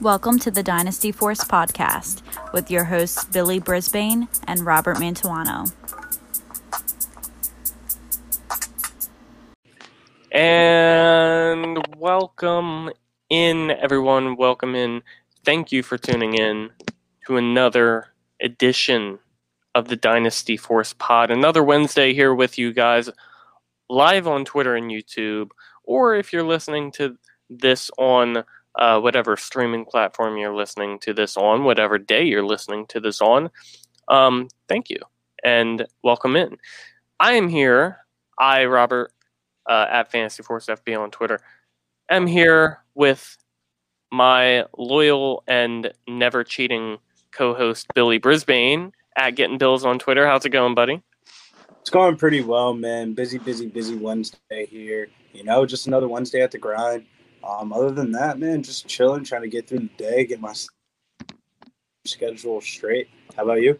Welcome to the Dynasty Force podcast with your hosts Billy Brisbane and Robert Mantuano. And welcome in, everyone. Welcome in. Thank you for tuning in to another edition of the Dynasty Force pod. Another Wednesday here with you guys, live on Twitter and YouTube, or if you're listening to this on uh, whatever streaming platform you're listening to this on, whatever day you're listening to this on. Um, thank you and welcome in. I am here. I, Robert, uh, at Fantasy Force FB on Twitter, am here with my loyal and never cheating co-host Billy Brisbane at Getting Bills on Twitter. How's it going, buddy? It's going pretty well, man. Busy, busy, busy Wednesday here. You know, just another Wednesday at the grind. Um, other than that, man, just chilling, trying to get through the day, get my schedule straight. How about you?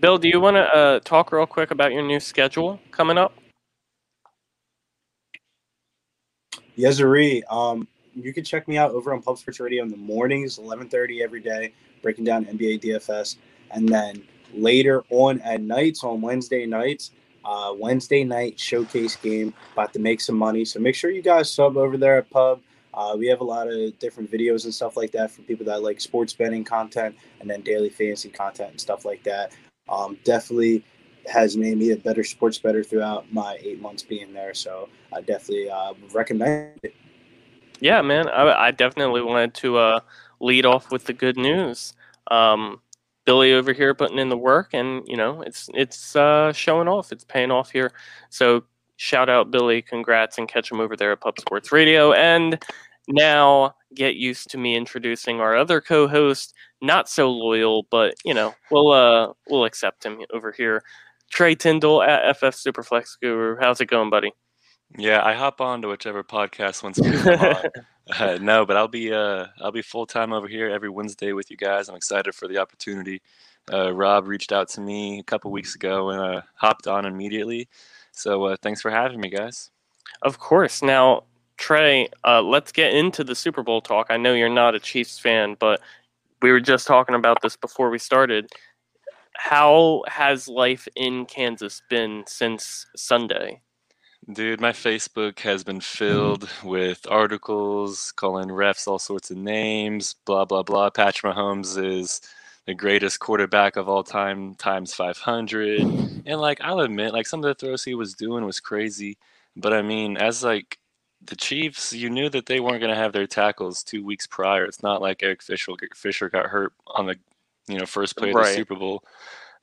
Bill, do you want to uh, talk real quick about your new schedule coming up? Yesari, um, you can check me out over on Pub Sports Radio in the mornings, 11:30 every day, breaking down NBA DFS, and then later on at nights on Wednesday nights, uh, Wednesday night showcase game. About to make some money, so make sure you guys sub over there at Pub. Uh, we have a lot of different videos and stuff like that for people that like sports betting content and then daily fantasy content and stuff like that. Um, definitely has made me a better sports better throughout my eight months being there. So I definitely uh, recommend it. Yeah, man, I, I definitely wanted to uh, lead off with the good news. Um, Billy over here putting in the work, and you know it's it's uh, showing off. It's paying off here. So shout out Billy, congrats, and catch him over there at Pub Sports Radio. And now get used to me introducing our other co-host, not so loyal, but you know, we'll uh we'll accept him over here. Trey Tyndall at FF Superflex Guru. How's it going, buddy? Yeah, I hop on to whichever podcast wants me to come on. Uh, no, but I'll be uh I'll be full time over here every Wednesday with you guys. I'm excited for the opportunity. Uh, Rob reached out to me a couple weeks ago and uh, hopped on immediately. So uh, thanks for having me, guys. Of course. Now, Trey, uh, let's get into the Super Bowl talk. I know you're not a Chiefs fan, but we were just talking about this before we started. How has life in Kansas been since Sunday? Dude, my Facebook has been filled with articles calling refs all sorts of names, blah, blah, blah. Patrick Mahomes is the greatest quarterback of all time times 500. And, like, I'll admit, like, some of the throws he was doing was crazy. But, I mean, as, like, the Chiefs, you knew that they weren't going to have their tackles two weeks prior. It's not like Eric Fisher, Fisher got hurt on the you know first play of right. the Super Bowl.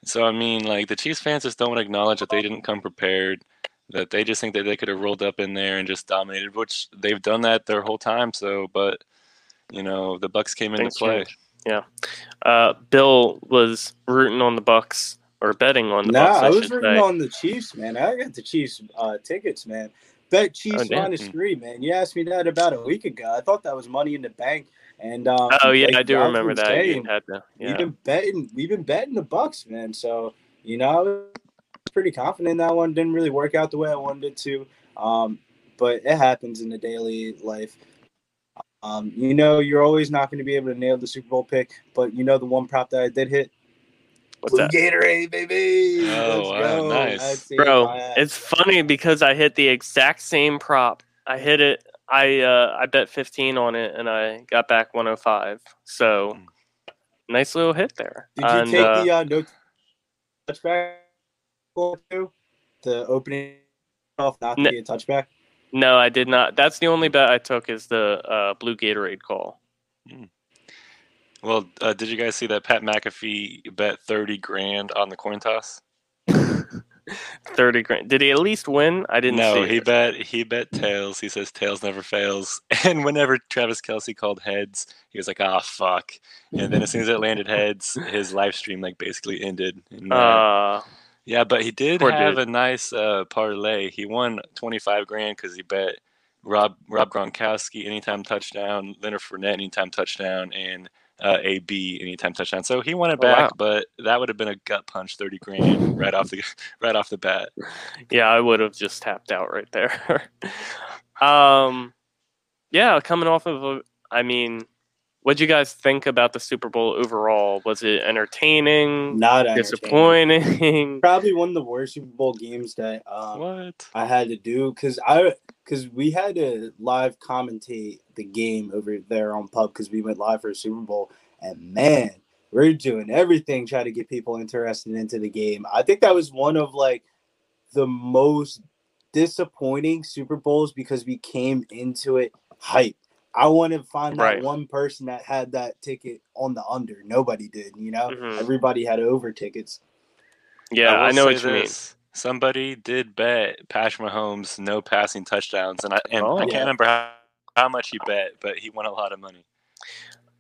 So I mean, like the Chiefs fans just don't acknowledge that they didn't come prepared. That they just think that they could have rolled up in there and just dominated, which they've done that their whole time. So, but you know, the Bucks came into play. Change. Yeah, uh, Bill was rooting on the Bucks or betting on the nah, Bucks. I, I was rooting say. on the Chiefs, man. I got the Chiefs uh, tickets, man. Bet Chiefs oh, minus three, man. You asked me that about a week ago. I thought that was money in the bank. And um, oh yeah, like I do remember that. Saying, to, yeah. We've been betting. We've been betting the Bucks, man. So you know, I was pretty confident in that one. Didn't really work out the way I wanted it to. Um, but it happens in the daily life. Um, you know, you're always not going to be able to nail the Super Bowl pick, but you know the one prop that I did hit What's Blue that? Gatorade, baby. Oh, wow, nice, bro. It's funny because I hit the exact same prop. I hit it. I uh, I bet 15 on it, and I got back 105. So, mm. nice little hit there. Did you take uh, the uh, no touchback too? The opening off not to be a touchback. No, I did not. That's the only bet I took is the uh, blue Gatorade call. Mm. Well, uh, did you guys see that Pat McAfee bet thirty grand on the coin toss? thirty grand. Did he at least win? I didn't. No, he it. bet he bet tails. He says tails never fails. And whenever Travis Kelce called heads, he was like, "Ah, oh, fuck!" And then as soon as it landed heads, his live stream like basically ended. And, uh, uh, yeah, but he did have dude. a nice uh, parlay. He won twenty five grand because he bet Rob Rob Gronkowski anytime touchdown, Leonard Fournette anytime touchdown, and uh, AB anytime touchdown. So he won it back, oh, wow. but that would have been a gut punch, thirty grand right off the right off the bat. Yeah, I would have just tapped out right there. um, yeah, coming off of a, I mean, What'd you guys think about the Super Bowl overall? Was it entertaining? Not entertaining. disappointing? Probably one of the worst Super Bowl games that um, What? I had to do because I because we had to live commentate the game over there on pub because we went live for a Super Bowl and man, we're doing everything trying to get people interested into the game. I think that was one of like the most disappointing Super Bowls because we came into it hype. I want to find that Right. one person that had that ticket on the under. Nobody did, you know. Mhm. Everybody had over tickets. Yeah, I, will know say what you mean. This. Somebody did bet Patrick Mahomes no passing touchdowns, and I and Oh. I can't Yeah. remember how, how much he bet, but he won a lot of money.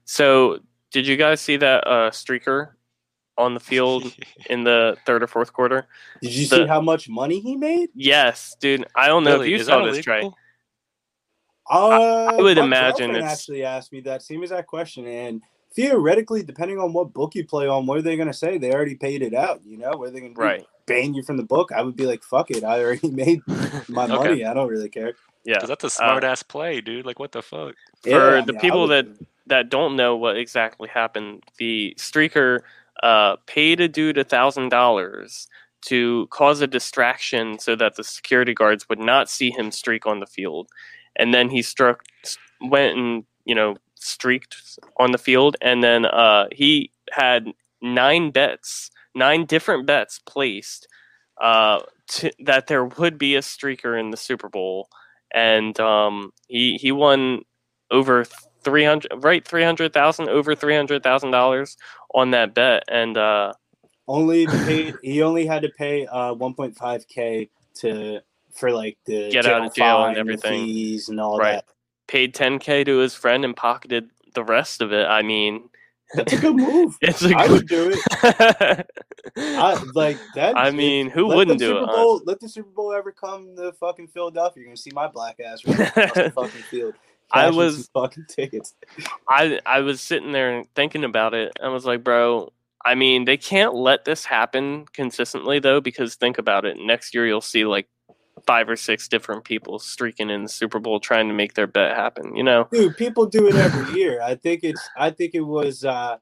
So, did you guys see that uh, streaker on the field in the third or fourth quarter? Did you The- see how much money he made? Yes, dude. I don't know Really? if you Is saw this, Trey. Uh, I would imagine it's- actually asked me that same exact question, and theoretically, depending on what book you play on, what are they going to say? They already paid it out. You know, where they going to Right. Ban you from the book? I would be like, fuck it, I already made my Okay. money. I don't really care. Yeah. Because that's a smart ass play, dude. Like, what the fuck? For Yeah, I the mean, people would- that that don't know what exactly happened, the streaker uh, paid a dude a thousand dollars to cause a distraction so that the security guards would not see him streak on the field, and then he struck, went and you know streaked on the field, and then uh, he had nine bets, nine different bets placed uh, to, that there would be a streaker in the Super Bowl, and um, he he won over three hundred, right? Three hundred thousand, over three hundred thousand dollars on that bet, and uh, only paid. he only had to pay uh 1.5k to for like the Get out of jail and everything. fees and all Right. that. paid ten k to his friend and pocketed the rest of it. I mean, That's a good move. it's a I good. would do it. I, like that. I mean, who wouldn't do it, Bowl, let the Super Bowl ever come to fucking Philadelphia. You're gonna see my black ass right across the fucking field. I was- fucking tickets. I I was sitting there thinking about it. I was like, bro. I mean, they can't let this happen consistently though, because think about it. Next year, you'll see like five or six different people streaking in the Super Bowl trying to make their bet happen. You know? Dude, people do it every year. I think it's. I think it was uh,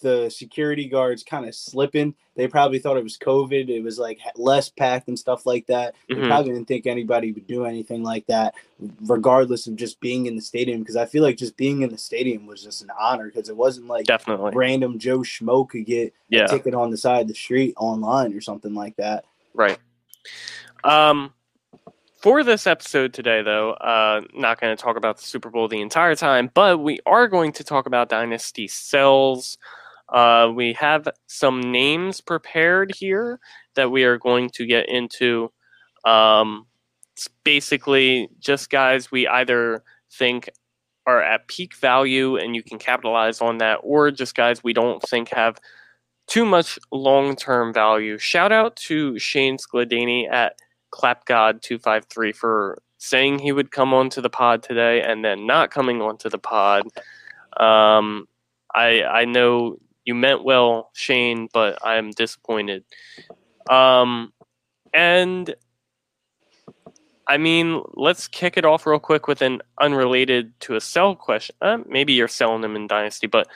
the security guards kind of slipping. They probably thought it was COVID. It was like less packed and stuff like that. They Mhm. probably didn't think anybody would do anything like that, regardless of just being in the stadium. Because I feel like just being in the stadium was just an honor. Because it wasn't like Definitely. random Joe Schmo could get Yeah. a ticket on the side of the street online or something like that. Right. Um, for this episode today, though, uh, not going to talk about the Super Bowl the entire time, but we are going to talk about Dynasty Sells. Uh, we have some names prepared here that we are going to get into. Um, it's basically just guys we either think are at peak value and you can capitalize on that, or just guys we don't think have too much long term value. Shout out to Shane Skladany at ClapGod253 for saying he would come onto the pod today and then not coming onto the pod. Um, I I know you meant well, Shane, but I'm disappointed. Um, and I mean, let's kick it off real quick with an unrelated to a sell question. Uh, maybe you're selling them in Dynasty, but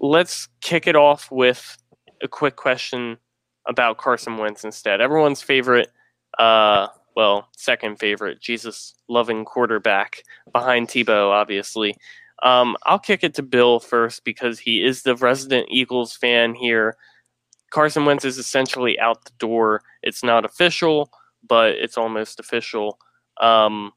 let's kick it off with a quick question about Carson Wentz instead. Everyone's favorite, uh, well, second favorite, Jesus loving quarterback behind Tebow, obviously. Um, I'll kick it to Bill first because he is the resident Eagles fan here. Carson Wentz is essentially out the door. It's not official, but it's almost official. Um,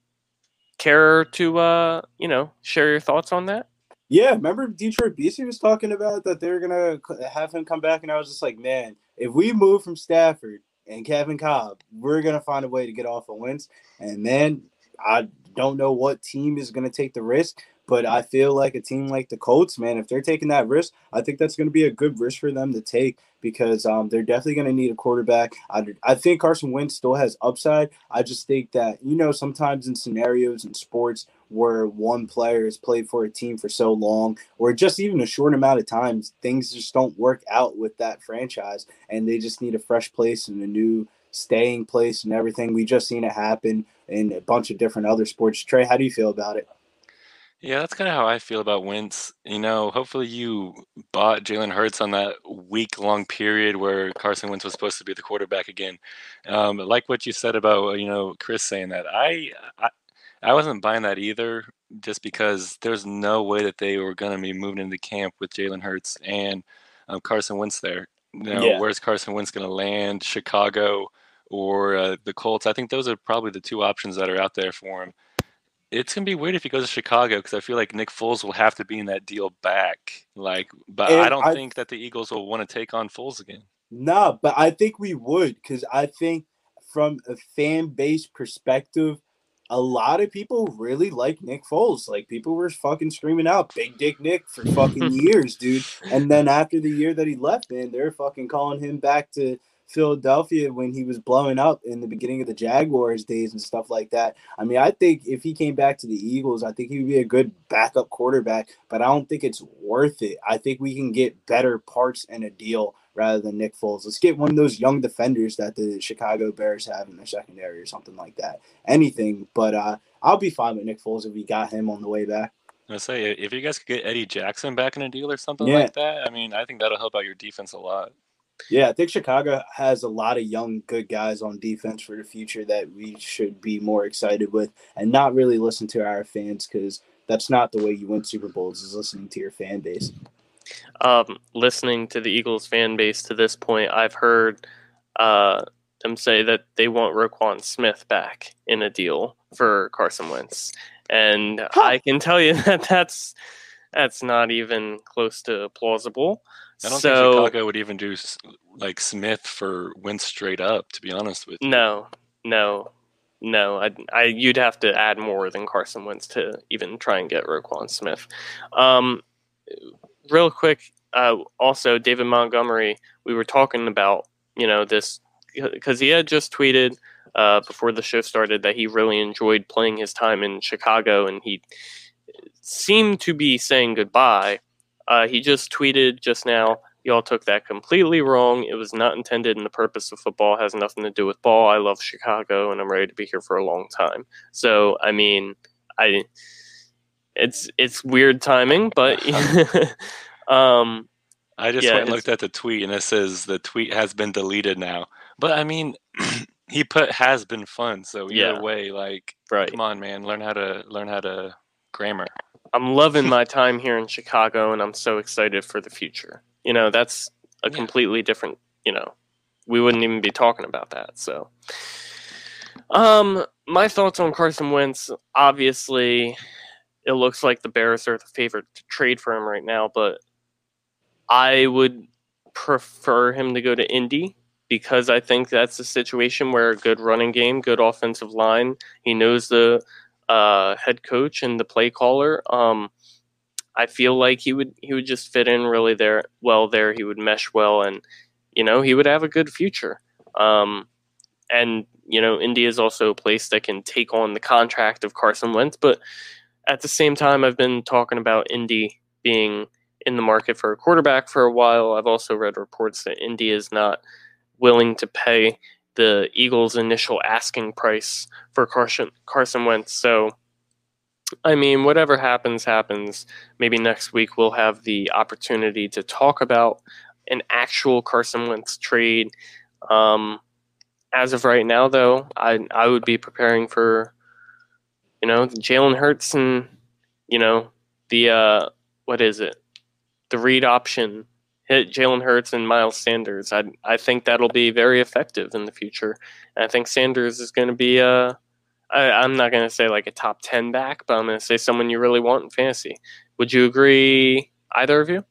care to uh, you know share your thoughts on that? Yeah, remember Detroit BC was talking about that they were gonna have him come back, and I was just like, man, if we move from Stafford and Kevin Cobb, we're gonna find a way to get off a Wentz. And then I don't know what team is gonna take the risk, but I feel like a team like the Colts, man, if they're taking that risk, I think that's gonna be a good risk for them to take because um, they're definitely gonna need a quarterback. I, I think Carson Wentz still has upside. I just think that you know sometimes in scenarios in sports where one player has played for a team for so long, or just even a short amount of times, things just don't work out with that franchise, and they just need a fresh place and a new staying place and everything. We just seen it happen in a bunch of different other sports. Trey, how do you feel about it? Yeah, that's kind of how I feel about Wentz. You know, hopefully you bought Jalen Hurts on that week long period where Carson Wentz was supposed to be the quarterback again. Um, like what you said about you know Chris saying that, I, I I wasn't buying that either, just because there's no way that they were going to be moving into camp with Jalen Hurts and um, Carson Wentz there. You know, Yeah. where's Carson Wentz going to land? Chicago or uh, the Colts? I think those are probably the two options that are out there for him. It's gonna be weird if he goes to Chicago because I feel like Nick Foles will have to be in that deal back. Like, but I don't I- think that the Eagles will want to take on Foles again. Nah, but I think we would because I think from a fan base perspective, a lot of people really like Nick Foles. Like people were fucking screaming out "Big Dick Nick" for fucking years, dude. And then after the year that he left, man, they're fucking calling him back to Philadelphia when he was blowing up in the beginning of the Jaguars days and stuff like that. I mean, I think if he came back to the Eagles, I think he would be a good backup quarterback, but I don't think it's worth it. I think we can get better parts in a deal rather than Nick Foles. Let's get one of those young defenders that the Chicago Bears have in their secondary or something like that. Anything, but uh, I'll be fine with Nick Foles if we got him on the way back. I say if you guys could get Eddie Jackson back in a deal or something Yeah. like that, I mean, I think that'll help out your defense a lot. Yeah, I think Chicago has a lot of young, good guys on defense for the future that we should be more excited with and not really listen to our fans because that's not the way you win Super Bowls is listening to your fan base. um, listening to the Eagles fan base to this point, I've heard uh, them say that they want Roquan Smith back in a deal for Carson Wentz, and I can tell you that that's that's not even close to plausible. I don't so think Chicago would even do like Smith for Wentz straight up. To be honest with you, no, no, no. I, I, you'd have to add more than Carson Wentz to even try and get Roquan Smith. Um, real quick, uh, also David Montgomery. We were talking about you know this because he had just tweeted uh, before the show started that he really enjoyed playing his time in Chicago, and he seemed to be saying goodbye. Uh, he just tweeted just now. Y'all took that completely wrong. It was not intended, and the purpose of football has nothing to do with ball. I love Chicago, and I'm ready to be here for a long time. So, I mean, I it's it's weird timing, but um, I just Yeah, went and looked at the tweet and it says the tweet has been deleted now. But I mean, he put has been fun. So either Yeah. way, like, right. come on, man, learn how to learn how to grammar. I'm loving my time here in Chicago, and I'm so excited for the future. You know, that's a Yeah. completely different. You know, we wouldn't even be talking about that. So, um, my thoughts on Carson Wentz. Obviously, it looks like the Bears are the favorite to trade for him right now, but I would prefer him to go to Indy because I think that's a situation where a good running game, good offensive line, he knows the uh, head coach and the play caller. Um, I feel like he would he would just fit in really there well there. He would mesh well, and you know he would have a good future. Um, and you know Indy is also a place that can take on the contract of Carson Wentz, but at the same time, I've been talking about Indy being in the market for a quarterback for a while. I've also read reports that Indy is not willing to pay the Eagles' initial asking price for Carson Carson Wentz. So, I mean, whatever happens, happens. Maybe next week we'll have the opportunity to talk about an actual Carson Wentz trade. Um, as of right now, though, I I would be preparing for, you know, Jalen Hurts and, you know, the uh, what is it, the read option. Hit Jalen Hurts and Miles Sanders. I I think that'll be very effective in the future. And I think Sanders is going to be uh I, I'm not going to say like a top 10 back, but I'm going to say someone you really want in fantasy. Would you agree, either of you?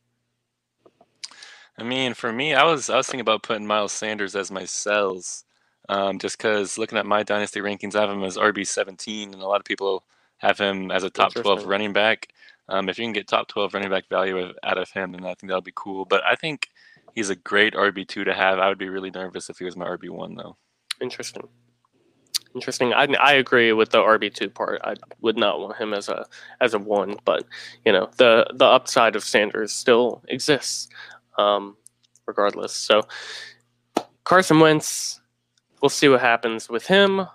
I mean, for me, I was I was thinking about putting Miles Sanders as my sells, um, just because looking at my dynasty rankings, I have him as RB seventeen, and a lot of people have him as a top twelve running back. Um, if you can get top twelve running back value out of him, then I think that would be cool. But I think he's a great RB two to have. I would be really nervous if he was my RB one though. Interesting. Interesting. I, I agree with the RB two part. I would not want him as a as a one, but you know the the upside of Sanders still exists, um, regardless. So Carson Wentz, we'll see what happens with him.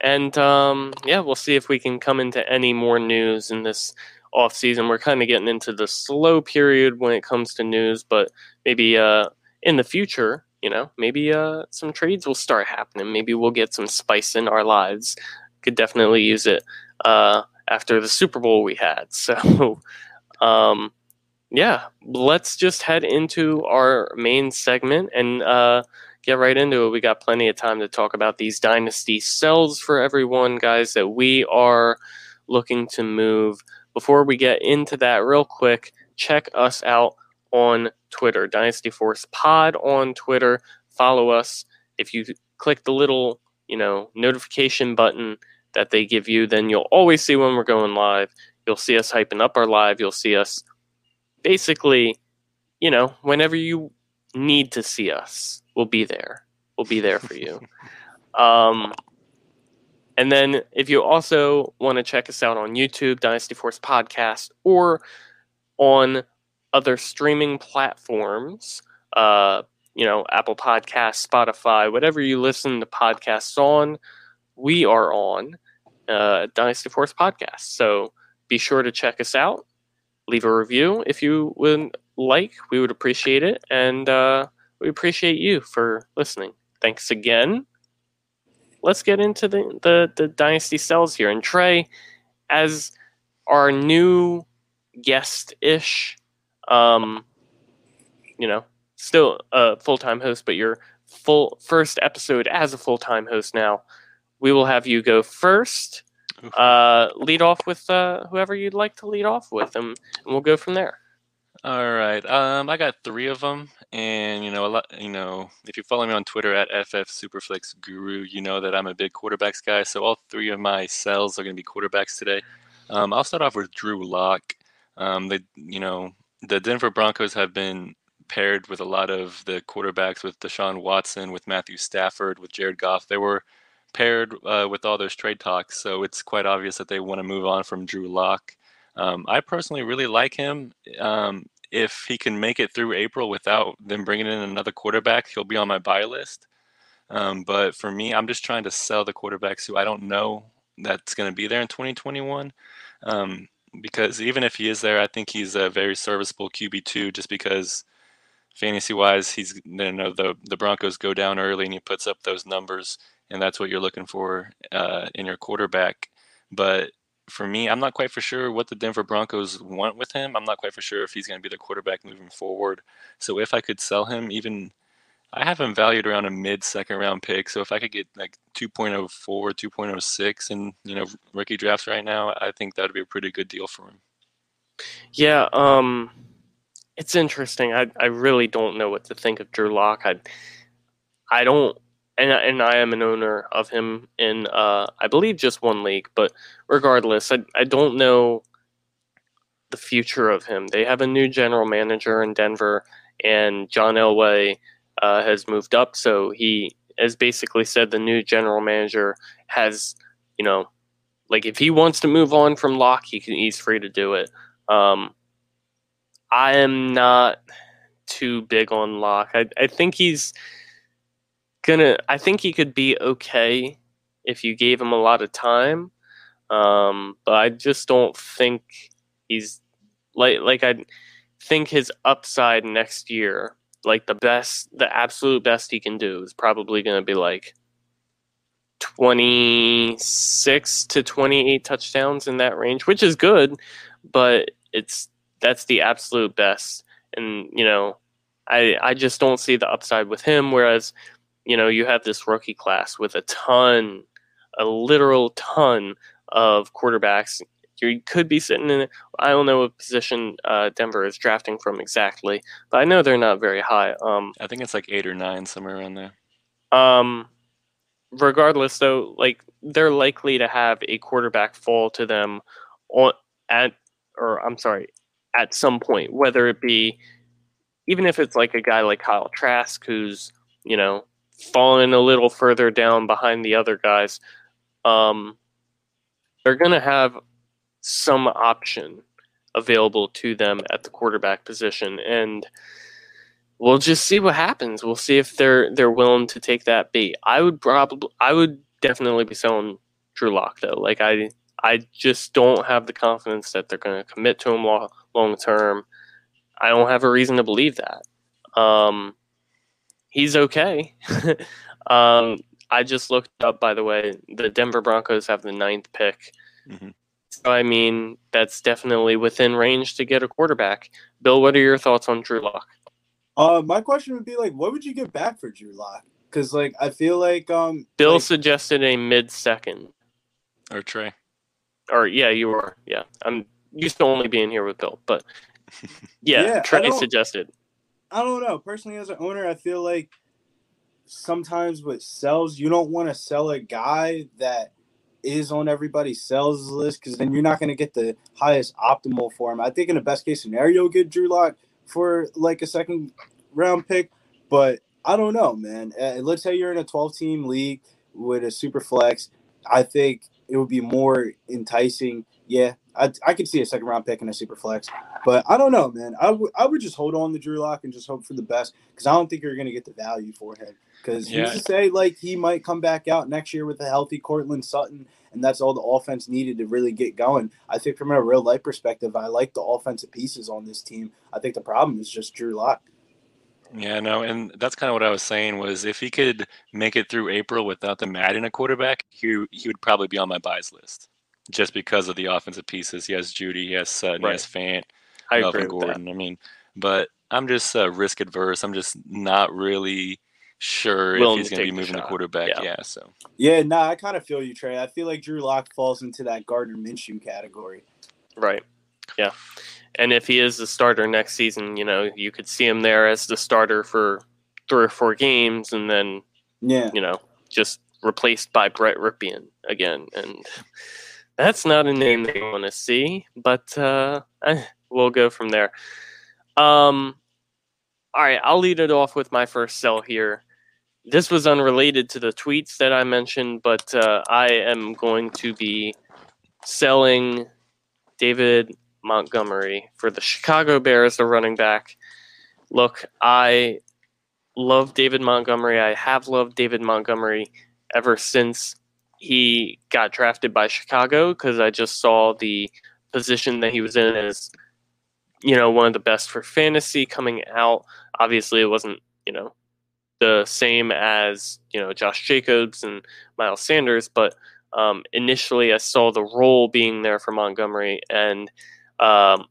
and um, yeah, we'll see if we can come into any more news in this off season. We're kind of getting into the slow period when it comes to news, but maybe uh, in the future, you know, maybe uh, some trades will start happening. Maybe we'll get some spice in our lives. Could definitely use it uh, after the Super Bowl we had. So, um, yeah, let's just head into our main segment and uh, get right into it. We got plenty of time to talk about these dynasty sells for everyone, guys, that we are looking to move. Before we get into that, real quick, check us out on Twitter, Dynasty Force Pod on Twitter. Follow us. If you click the little, you know, notification button that they give you, then you'll always see when we're going live. You'll see us hyping up our live. You'll see us basically, you know, whenever you need to see us, we'll be there. We'll be there for you. Um, and then if you also want to check us out on YouTube, Dynasty Force Podcast, or on other streaming platforms, uh, you know, Apple Podcasts, Spotify, whatever you listen to podcasts on, we are on uh, Dynasty Force Podcast. So be sure to check us out. Leave a review if you would like. We would appreciate it. And uh, we appreciate you for listening. Thanks again. Let's get into the, the, the Dynasty Sells here. And Trey, as our new guest ish, um, you know, still a full time host, but your full first episode as a full time host now. We will have you go first. Uh, lead off with uh, whoever you'd like to lead off with, and, and we'll go from there. All right. Um, I got three of them, and you know, a lot. You know, if you follow me on Twitter at FF Superflex Guru, you know that I'm a big quarterbacks guy. So all three of my sells are going to be quarterbacks today. Um, I'll start off with Drew Lock. Um, they, you know, the Denver Broncos have been paired with a lot of the quarterbacks with Deshaun Watson, with Matthew Stafford, with Jared Goff. They were paired uh, with all those trade talks, so it's quite obvious that they want to move on from Drew Lock. Um, I personally really like him. Um, if he can make it through April without them bringing in another quarterback, he'll be on my buy list. Um, but for me, I'm just trying to sell the quarterbacks who I don't know that's going to be there in 2021. Um, because even if he is there, I think he's a very serviceable QB two. Just because fantasy wise, he's you know the the Broncos go down early and he puts up those numbers, and that's what you're looking for uh, in your quarterback. But for me, I'm not quite for sure what the Denver Broncos want with him. I'm not quite for sure if he's going to be the quarterback moving forward. So if I could sell him, even I have him valued around a mid second round pick. So if I could get like 2.04, 2.06 in you know rookie drafts right now, I think that would be a pretty good deal for him. Yeah, um, it's interesting. I I really don't know what to think of Drew Lock. I I don't and and I am an owner of him in uh, I believe just one league, but regardless, I I don't know the future of him. They have a new general manager in Denver, and John Elway uh, has moved up, so he has basically said the new general manager has, you know, like if he wants to move on from Lock, he can, he's free to do it. Um, I am not too big on Lock. I I think he's gonna. I think he could be okay if you gave him a lot of time. Um, but I just don't think he's like like I think his upside next year, like the best, the absolute best he can do is probably going to be like twenty six to twenty eight touchdowns in that range, which is good, but it's that's the absolute best. And you know, I I just don't see the upside with him. Whereas you know, you have this rookie class with a ton, a literal ton of quarterbacks. You could be sitting in, I don't know what position uh, Denver is drafting from exactly, but I know they're not very high. Um, I think it's like eight or nine, somewhere around there. Um, regardless, though, like they're likely to have a quarterback fall to them on at, or I'm sorry, at some point, whether it be even if it's like a guy like Kyle Trask, who's you know fallen a little further down behind the other guys, um, they're going to have some option available to them at the quarterback position, and we'll just see what happens. We'll see if they're they're willing to take that bait. I would probably, I would definitely be selling Drew Lock though. Like I I just don't have the confidence that they're going to commit to him long long term. I don't have a reason to believe that. Um, he's okay. um, I just looked up, by the way, the Denver Broncos have the ninth pick. Mhm. So, I mean, that's definitely within range to get a quarterback. Bill, what are your thoughts on Drew Lock? Uh, my question would be like, what would you get back for Drew Lock? Because like I feel like um, Bill like, suggested a mid second. Or Trey. Or, yeah, you were. Yeah. I'm used to only being here with Bill, but yeah, Yeah, Trey suggested. I don't know. Personally, as an owner, I feel like sometimes with sells, you don't want to sell a guy that is on everybody's sales list because then you're not going to get the highest optimal for him. I think in the best case scenario, get Drew Lock for like a second round pick, but I don't know, man. Uh, let's say you're in a 12 team league with a super flex. I think it would be more enticing. Yeah, I, I could see a second round pick in a super flex, but I don't know, man. I would I would just hold on to Drew Lock and just hope for the best because I don't think you're going to get the value for him. Because Yeah. to say like he might come back out next year with a healthy Courtland Sutton, and that's all the offense needed to really get going. I think from a real life perspective, I like the offensive pieces on this team. I think the problem is just Drew Lock. Yeah, no, and that's kind of what I was saying was if he could make it through April without them adding a quarterback, he he would probably be on my buys list, just because of the offensive pieces. He has Jeudy, he has Sutton, Right. he has Fant, I Melvin agree with that. Gordon. I mean, but I'm just uh, risk adverse. I'm just not really sure Willing if he's going to be moving the shot. quarterback. Yeah. Yeah. so Yeah, nah, I kind of feel you, Trey. I feel like Drew Lock falls into that Gardner Minshew category. Right. Yeah. And if he is the starter next season, you know, you could see him there as the starter for three or four games and then, Yeah, you know, just replaced by Brett Rypien again. And that's not a name they want to see, but uh, eh, we'll go from there. Um, all right, I'll lead it off with my first sell here. This was unrelated to the tweets that I mentioned, but uh, I am going to be selling David Montgomery for the Chicago Bears, the running back. Look, I love David Montgomery. I have loved David Montgomery ever since he got drafted by Chicago because I just saw the position that he was in as, you know, one of the best for fantasy coming out. Obviously, it wasn't, you know, the same as, you know, Josh Jacobs and Miles Sanders, but um, initially I saw the role being there for Montgomery and um,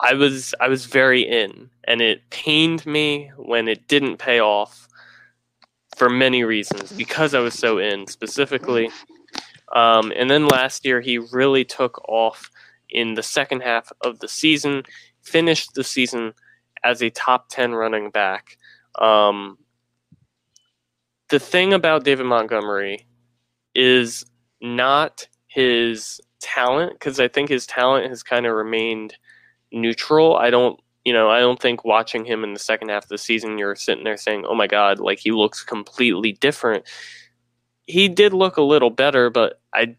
I was I was very in, and it pained me when it didn't pay off for many reasons because I was so in specifically. Um, and then last year he really took off in the second half of the season, finished the season as a top ten running back. Um, the thing about David Montgomery is not his talent because I think his talent has kind of remained neutral. I don't, you know, I don't think watching him in the second half of the season, you're sitting there saying, "Oh my God, like he looks completely different." He did look a little better, but I,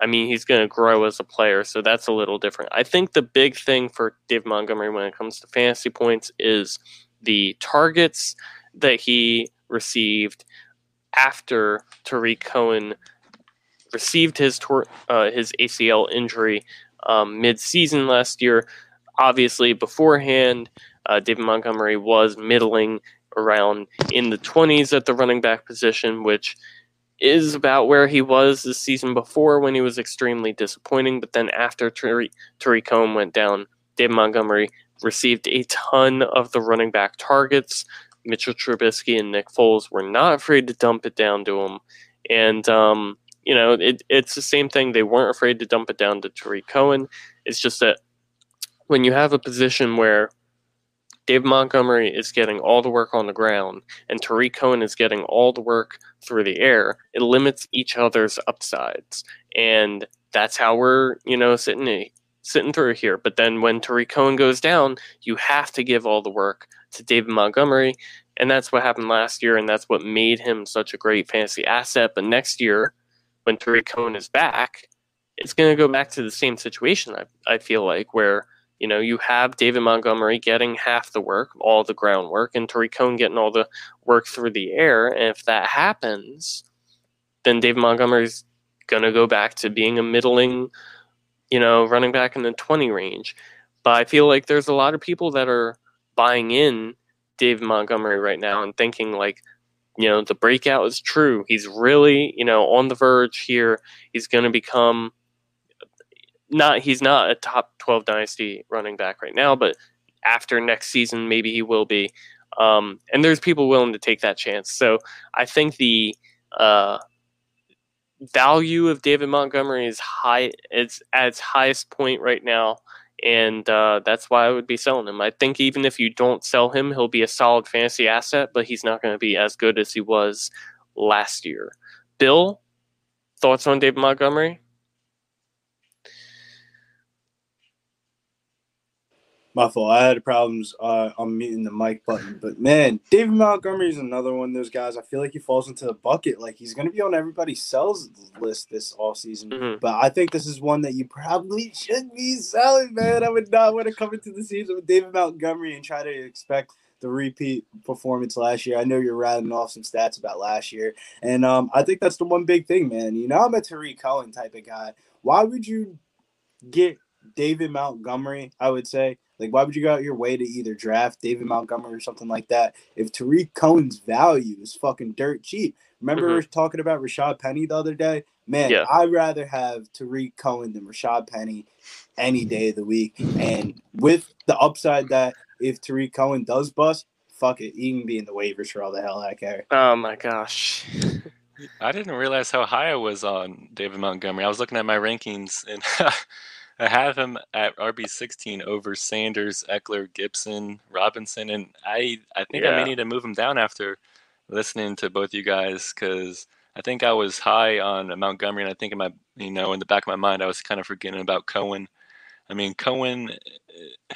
I mean, he's going to grow as a player, so that's a little different. I think the big thing for Dave Montgomery when it comes to fantasy points is the targets that he received after Tarik Cohen received his tor- uh, his ACL injury um, mid-season last year. Obviously, beforehand, uh, David Montgomery was middling around in the 20s at the running back position, which is about where he was the season before when he was extremely disappointing. But then after Tarik Tarik Cohen went down, David Montgomery received a ton of the running back targets. Mitchell Trubisky and Nick Foles were not afraid to dump it down to him. And, um, you know, it, it's the same thing. They weren't afraid to dump it down to Tarik Cohen. It's just that when you have a position where Dave Montgomery is getting all the work on the ground and Tarik Cohen is getting all the work through the air, it limits each other's upsides. And that's how we're, you know, sitting sitting through here. But then when Tarik Cohen goes down, you have to give all the work to David Montgomery. And that's what happened last year, and that's what made him such a great fantasy asset. But next year, when Tarik Cohen is back, it's going to go back to the same situation, I, I feel like, where you know, you have David Montgomery getting half the work, all the groundwork, and Tarik Cohen getting all the work through the air. And if that happens, then David Montgomery's going to go back to being a middling, you know, running back in the 20 range. But I feel like there's a lot of people that are buying in David Montgomery right now and thinking like, you know, the breakout is true. He's really, you know, on the verge here. He's going to become not he's not a top 12 dynasty running back right now, but after next season maybe he will be. Um, and there's people willing to take that chance. So I think the uh, value of David Montgomery is high. It's at its highest point right now, and uh, that's why I would be selling him. I think even if you don't sell him, he'll be a solid fantasy asset, but he's not going to be as good as he was last year. Bill, thoughts on David Montgomery? My fault. I had problems uh, on muting the mic button. But man, David Montgomery is another one of those guys. I feel like he falls into the bucket. Like he's going to be on everybody's sells list this all season. Mhm. But I think this is one that you probably should be selling, man. I would not want to come into the season with David Montgomery and try to expect the repeat performance last year. I know you're rattling off some stats about last year. And um, I think that's the one big thing, man. You know, I'm a Tarik Cohen type of guy. Why would you get David Montgomery, I would say. Like, why would you go out your way to either draft David mm-hmm. Montgomery or something like that if Tarik Cohen's value is fucking dirt cheap? Remember mm-hmm. we were talking about Rashad Penny the other day? Man, Yeah. I'd rather have Tarik Cohen than Rashad Penny any mm-hmm. day of the week. And with the upside that if Tarik Cohen does bust, fuck it, he can be in the waivers for all the hell I care. Oh my gosh. I didn't realize how high I was on David Montgomery. I was looking at my rankings and I have him at RB sixteen over Sanders, Ekeler, Gibson, Robinson, and I I think I may need to move him down after listening to both you guys because I think I was high on Montgomery, and I think in my you know in the back of my mind I was kind of forgetting about Cohen. I mean Cohen, eh,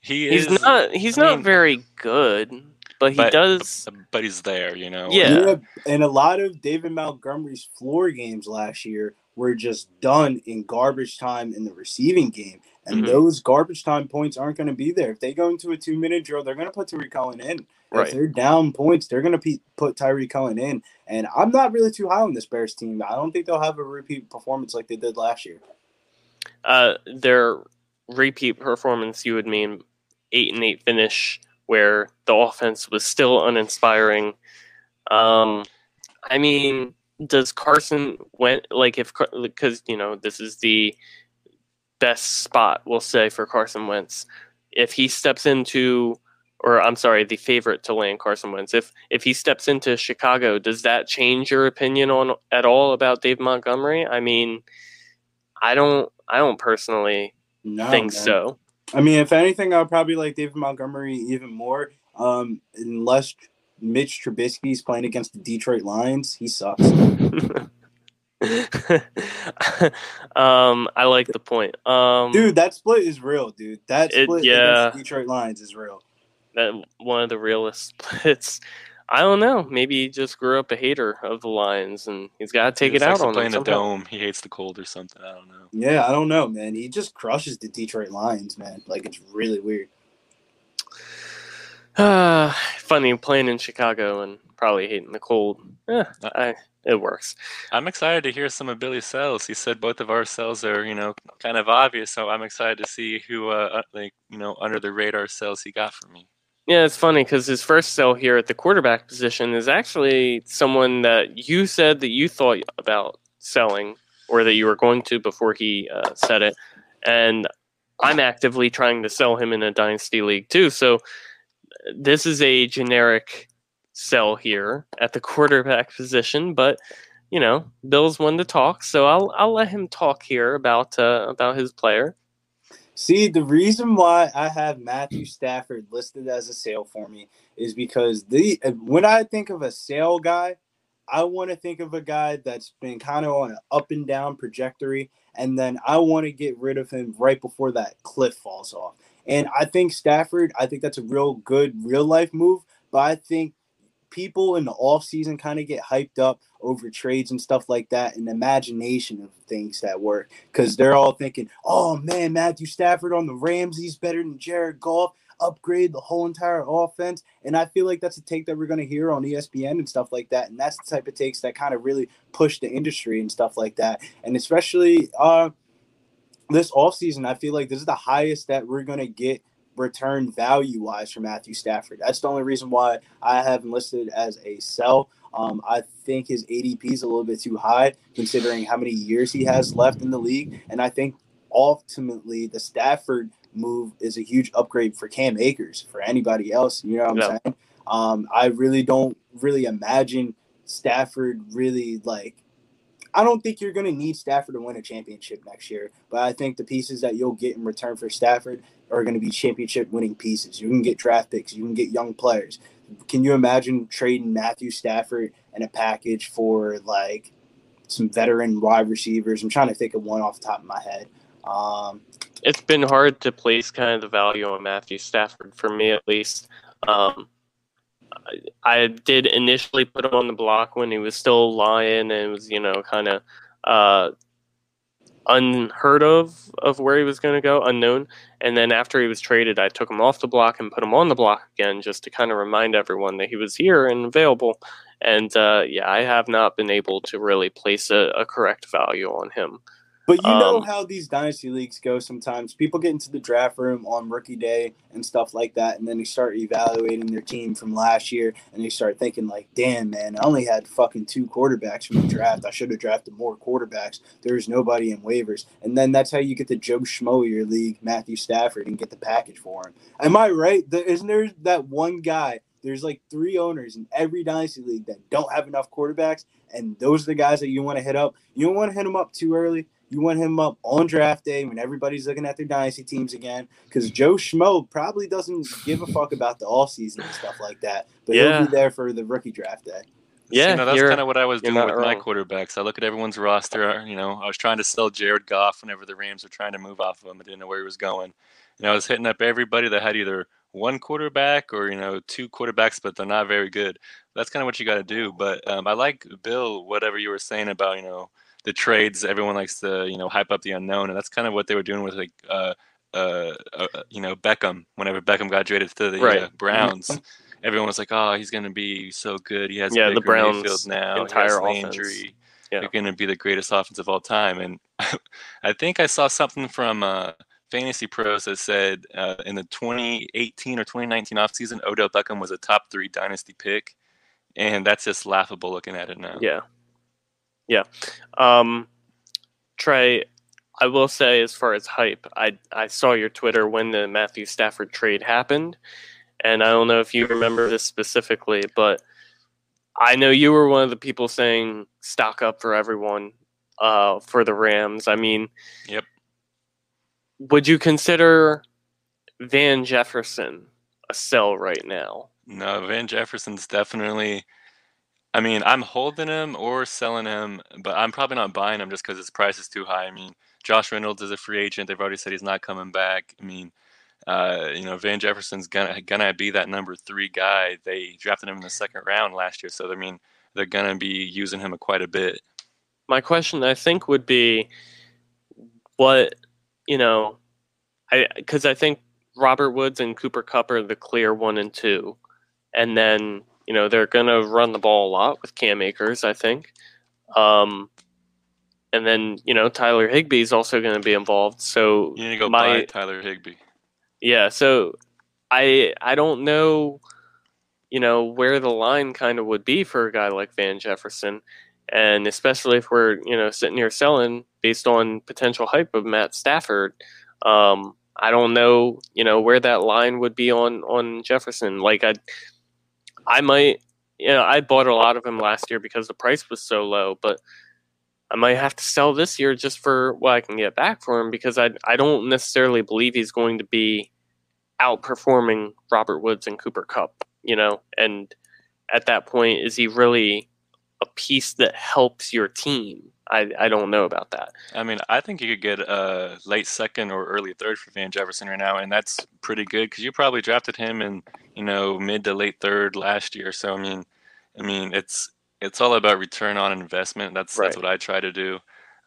he He's not he's I not mean, very good, but he but- does but he's there, you know. Yeah. and a lot of David Montgomery's floor games last year were just done in garbage time in the receiving game. And Mhm. those garbage time points aren't going to be there. If they go into a two minute drill, they're going to put Tyree Cohen in. Right. If they're down points, they're going to pe- put Tyree Cohen in. And I'm not really too high on this Bears team. I don't think they'll have a repeat performance like they did last year. uh, their repeat performance, you would mean eight and eight finish, where the offense was still uninspiring. Um, I mean, does Carson Wentz like if because you know this is the best spot we'll say for Carson Wentz if he steps into or I'm sorry the favorite to land Carson Wentz if if he steps into Chicago does that change your opinion on at all about Dave Montgomery I mean I don't I don't personally No, think man. so I mean, if anything, I'd probably like David Montgomery even more. Um, unless Mitch Trubisky's playing against the Detroit Lions, he sucks. um I like the point um Dude, that split is real, dude. That It- split yeah. against the Detroit Lions is real. that one of the realest splits. I don't know. Maybe he just grew up a hater of the Lions, and he's got to take it out likes on play them in the somehow. dome. He hates the cold or something. I don't know. Yeah, I don't know, man. He just crushes the Detroit Lions, man. Like it's really weird. Ah, funny playing in Chicago and probably hating the cold. Eh, Uh, I, it works. I'm excited to hear some of Billy's sells. He said both of our sells are, you know, kind of obvious. So I'm excited to see who, uh, uh, like, you know, under the radar cells he got for me. Yeah, it's funny because his first sell here at the quarterback position is actually someone that you said that you thought about selling or that you were going to before he uh, said it. And I'm actively trying to sell him in a dynasty league too. So this is a generic sell here at the quarterback position, but you know, Bill's one to talk, so I'll I'll let him talk here about uh, about his player. See, the reason why I have Matthew Stafford listed as a sale for me is because the when I think of a sale guy, I want to think of a guy that's been kind of on an up and down trajectory, and then I want to get rid of him right before that cliff falls off. And I think Stafford, I think that's a real good real life move, but I think people in the off season kind of get hyped up over trades and stuff like that and imagination of things that work because they're all thinking, oh man, Matthew Stafford on the Rams, he's better than Jared Goff. upgrade the whole entire offense. And I feel like that's a take that we're going to hear on ESPN and stuff like that. And that's the type of takes that kind of really push the industry and stuff like that. And especially uh, this offseason, I feel like this is the highest that we're going to get return value wise for Matthew Stafford. That's the only reason why I have him listed as a sell. Um, I think his ADP is a little bit too high considering how many years he has left in the league. And I think ultimately the Stafford move is a huge upgrade for Cam Akers, for anybody else. You know what I'm yeah. saying? Um, I really don't really imagine Stafford really like. I don't think you're going to need Stafford to win a championship next year, but I think the pieces that you'll get in return for Stafford are going to be championship winning pieces. You can get draft picks, you can get young players. Can you imagine trading Matthew Stafford and a package for like some veteran wide receivers? I'm trying to think of one off the top of my head. Um, it's been hard to place kind of the value on Matthew Stafford for me at least. Um, I, did initially put him on the block when he was still lying and was you know kind of uh, unheard of of where he was going to go, unknown. And then after he was traded, I took him off the block and put him on the block again, just to kind of remind everyone that he was here and available. And uh, yeah, I have not been able to really place a, a correct value on him. But you know um, how these dynasty leagues go sometimes. People get into the draft room on rookie day and stuff like that, and then they start evaluating their team from last year, and they start thinking like, "Damn, man, I only had fucking two quarterbacks from the draft. I should have drafted more quarterbacks. There's nobody in waivers." And then that's how you get the Joe Schmo your league, Matthew Stafford, and get the package for him. Am I right? Isn't there that one guy? There's like three owners in every dynasty league that don't have enough quarterbacks, and those are the guys that you want to hit up. You don't want to hit them up too early you want him up on draft day when everybody's looking at their dynasty teams again. Because Joe Schmo probably doesn't give a fuck about the all season and stuff like that. But yeah. he'll be there for the rookie draft day. Yeah, you know, that's kind of what I was doing with wrong. my quarterbacks. I look at everyone's roster. You know, I was trying to sell Jared Goff whenever the Rams were trying to move off of him. I didn't know where he was going. And I was hitting up everybody that had either one quarterback or you know two quarterbacks, but they're not very good. That's kind of what you got to do. But um, I like Bill, whatever you were saying about you know the trades. Everyone likes to you know hype up the unknown, and that's kind of what they were doing with like uh, uh, uh you know Beckham. Whenever Beckham got traded to the right. uh, Browns, everyone was like, "Oh, he's going to be so good. He has yeah, the Browns Mayfield now. Entire Landry. Yeah. They're going to be the greatest offense of all time." And I think I saw something from. Uh, Fantasy Pros that said uh, in the 2018 or 2019 offseason, Odell Beckham was a top three dynasty pick. And that's just laughable looking at it now. Yeah. Yeah. Um, Trey, I will say, as far as hype, I I saw your Twitter when the Matthew Stafford trade happened, and I don't know if you remember this specifically, but I know you were one of the people saying stock up for everyone uh, for the Rams. I mean, yep. Would you consider Van Jefferson a sell right now? No, Van Jefferson's definitely I mean, I'm holding him or selling him, but I'm probably not buying him just because his price is too high. I mean, Josh Reynolds is a free agent. They've already said he's not coming back. I mean, uh, you know, Van Jefferson's gonna gonna be that number three guy. They drafted him in the second round last year, so I mean, they're gonna be using him quite a bit. My question, I think, would be, what you know, I because I think Robert Woods and Cooper Kupp are the clear one and two, and then you know, they're going to run the ball a lot with Cam Akers, I think. Um, and then, you know, Tyler Higbee is also going to be involved. So you need to go my, buy Tyler Higbee. Yeah. So I I don't know, you know, where the line kind of would be for a guy like Van Jefferson. And especially if we're, you know, sitting here selling based on potential hype of Matt Stafford. Um, I don't know, you know, where that line would be on on Jefferson. Like I I might, you know, I bought a lot of him last year because the price was so low, but I might have to sell this year just for what I can get back for him because I I don't necessarily believe he's going to be outperforming Robert Woods and Cooper Kupp, you know, and at that point, is he really a piece that helps your team? I, I don't know about that. I mean, I think you could get a late second or early third for Van Jefferson right now, and that's pretty good because you probably drafted him in you know mid to late third last year. So I mean, I mean it's it's all about return on investment. That's right. that's what I try to do.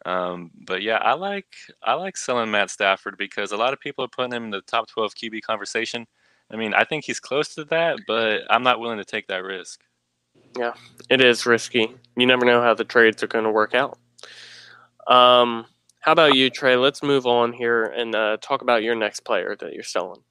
Um, but yeah, I like I like selling Matt Stafford because a lot of people are putting him in the top 12 QB conversation. I mean, I think he's close to that, but I'm not willing to take that risk. Yeah, it is risky. You never know how the trades are going to work out. Um, how about you, Trey? Let's move on here and uh, talk about your next player that you're selling.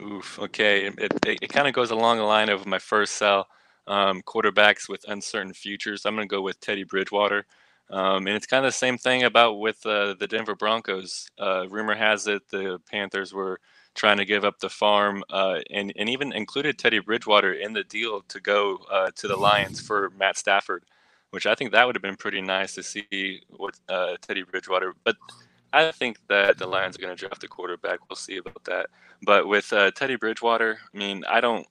Oof. Okay. It, it, it kind of goes along the line of my first sell. Um, quarterbacks with uncertain futures. I'm going to go with Teddy Bridgewater. Um, and it's kind of the same thing about with uh, the Denver Broncos. Uh, rumor has it the Panthers were trying to give up the farm uh, and, and even included Teddy Bridgewater in the deal to go uh, to the Lions for Matt Stafford, which I think that would have been pretty nice to see with uh, Teddy Bridgewater. But I think that the Lions are going to draft a quarterback. We'll see about that. But with uh, Teddy Bridgewater, I mean, I don't,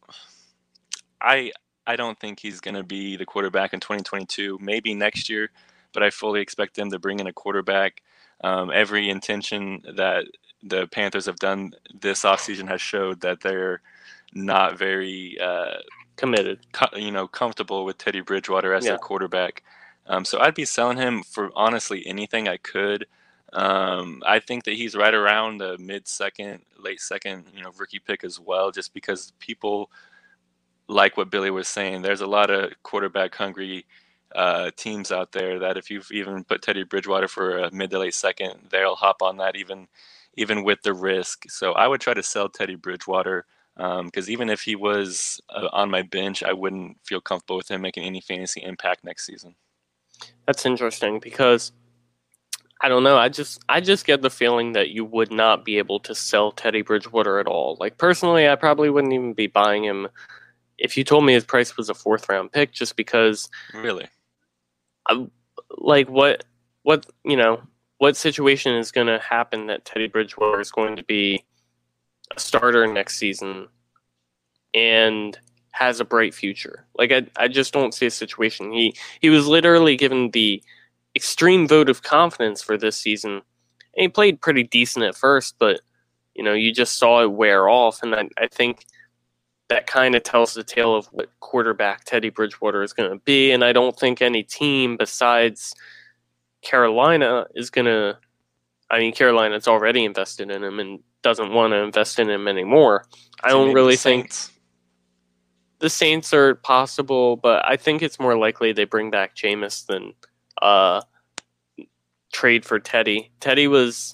I I don't think he's going to be the quarterback in 2022. Maybe next year, but I fully expect them to bring in a quarterback. Um, every intention that the Panthers have done this offseason has showed that they're not very, uh, Committed. co- you know, comfortable with Teddy Bridgewater as Yeah. their quarterback. Um, so I'd be selling him for honestly anything I could. Um, I think that he's right around the mid second, late second, you know, rookie pick as well, just because people like what Billy was saying. There's a lot of quarterback hungry uh, teams out there that if you've even put Teddy Bridgewater for a mid to late second, they'll hop on that even even with the risk. So I would try to sell Teddy Bridgewater because even if he was uh, on my bench, I wouldn't feel comfortable with him making any fantasy impact next season. That's interesting because I don't know. I just I just get the feeling that you would not be able to sell Teddy Bridgewater at all. Like personally, I probably wouldn't even be buying him if you told me his price was a fourth round pick, just because Really? like what what you know what situation is going to happen that Teddy Bridgewater is going to be a starter next season and has a bright future. Like I I just don't see a situation. He he was literally given the extreme vote of confidence for this season. And he played pretty decent at first, but you know, you just saw it wear off and I, I think that kind of tells the tale of what quarterback Teddy Bridgewater is going to be. And I don't think any team besides Carolina is going to. I mean, Carolina's already invested in him and doesn't want to invest in him anymore. I So don't really the think the Saints are possible, but I think it's more likely they bring back Jameis than uh, trade for Teddy. Teddy was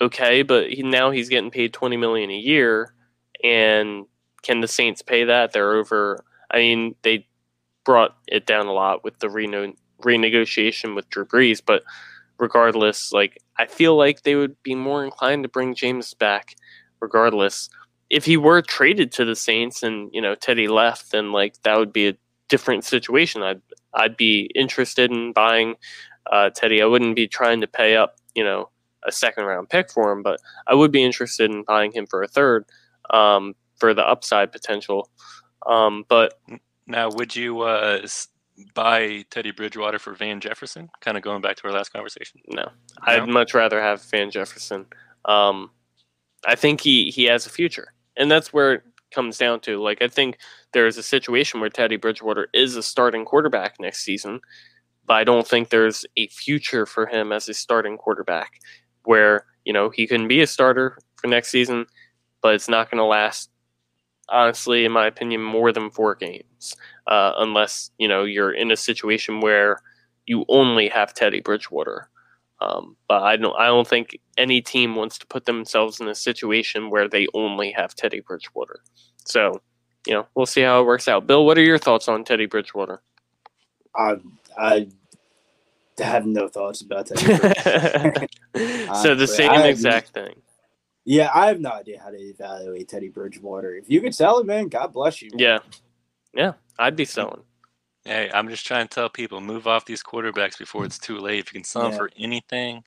okay, but he, now he's getting paid twenty million a year, and can the Saints pay that? They're over. I mean, they brought it down a lot with the reno- renegotiation with Drew Brees, but regardless, like I feel like they would be more inclined to bring Jameis back, regardless if he were traded to the Saints and you know Teddy left, then like that would be a different situation. I'd I'd be interested in buying uh, Teddy. I wouldn't be trying to pay up you know a second round pick for him, but I would be interested in buying him for a third um, for the upside potential. Um, but Now, would you uh, buy Teddy Bridgewater for Van Jefferson? Kind of going back to our last conversation. no, I'd much rather have Van Jefferson. Um, I think he he has a future, and that's where it comes down to. Like, I think there is a situation where Teddy Bridgewater is a starting quarterback next season, but I don't think there's a future for him as a starting quarterback, where you know he can be a starter for next season, but it's not going to last. Honestly, in my opinion, more than four games, uh, unless you know you're in a situation where you only have Teddy Bridgewater. Um, but I don't. I don't think any team wants to put themselves in a situation where they only have Teddy Bridgewater. So, you know, we'll see how it works out. Bill, what are your thoughts on Teddy Bridgewater? I I have no thoughts about that. so the same I- exact thing. Yeah, I have no idea how to evaluate Teddy Bridgewater. If you could sell it, man, God bless you. Yeah, yeah, I'd be selling. Hey, I'm just trying to tell people move off these quarterbacks before it's too late. If you can sell them for anything,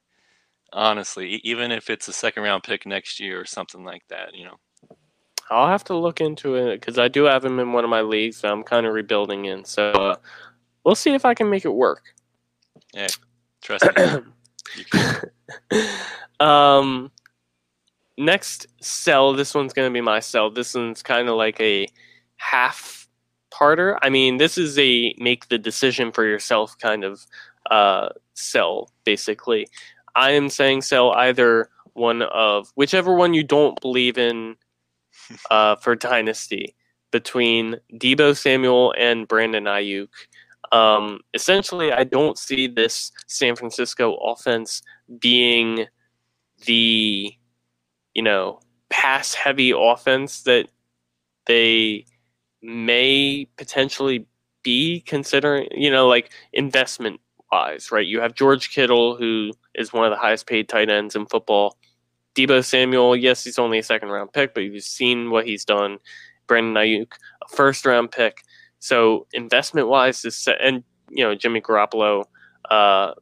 honestly, e- even if it's a second round pick next year or something like that, you know. I'll have to look into it because I do have him in one of my leagues that I'm kind of rebuilding in. So uh, we'll see if I can make it work. Hey, trust me, you can. um, next sell. This one's gonna be my sell. This one's kind of like a half parter. I mean, this is a make the decision for yourself kind of uh, sell. Basically, I am saying sell either one of whichever one you don't believe in uh, for Dynasty between Deebo Samuel and Brandon Aiyuk. Um, essentially, I don't see this San Francisco offense being the, you know, pass heavy offense that they may potentially be considering, you know, like investment wise, right? You have George Kittle, who is one of the highest paid tight ends in football. Deebo Samuel, yes, he's only a second round pick, but you've seen what he's done. Brandon Aiyuk, a first round pick. So investment wise, this and you know Jimmy Garoppolo, uh,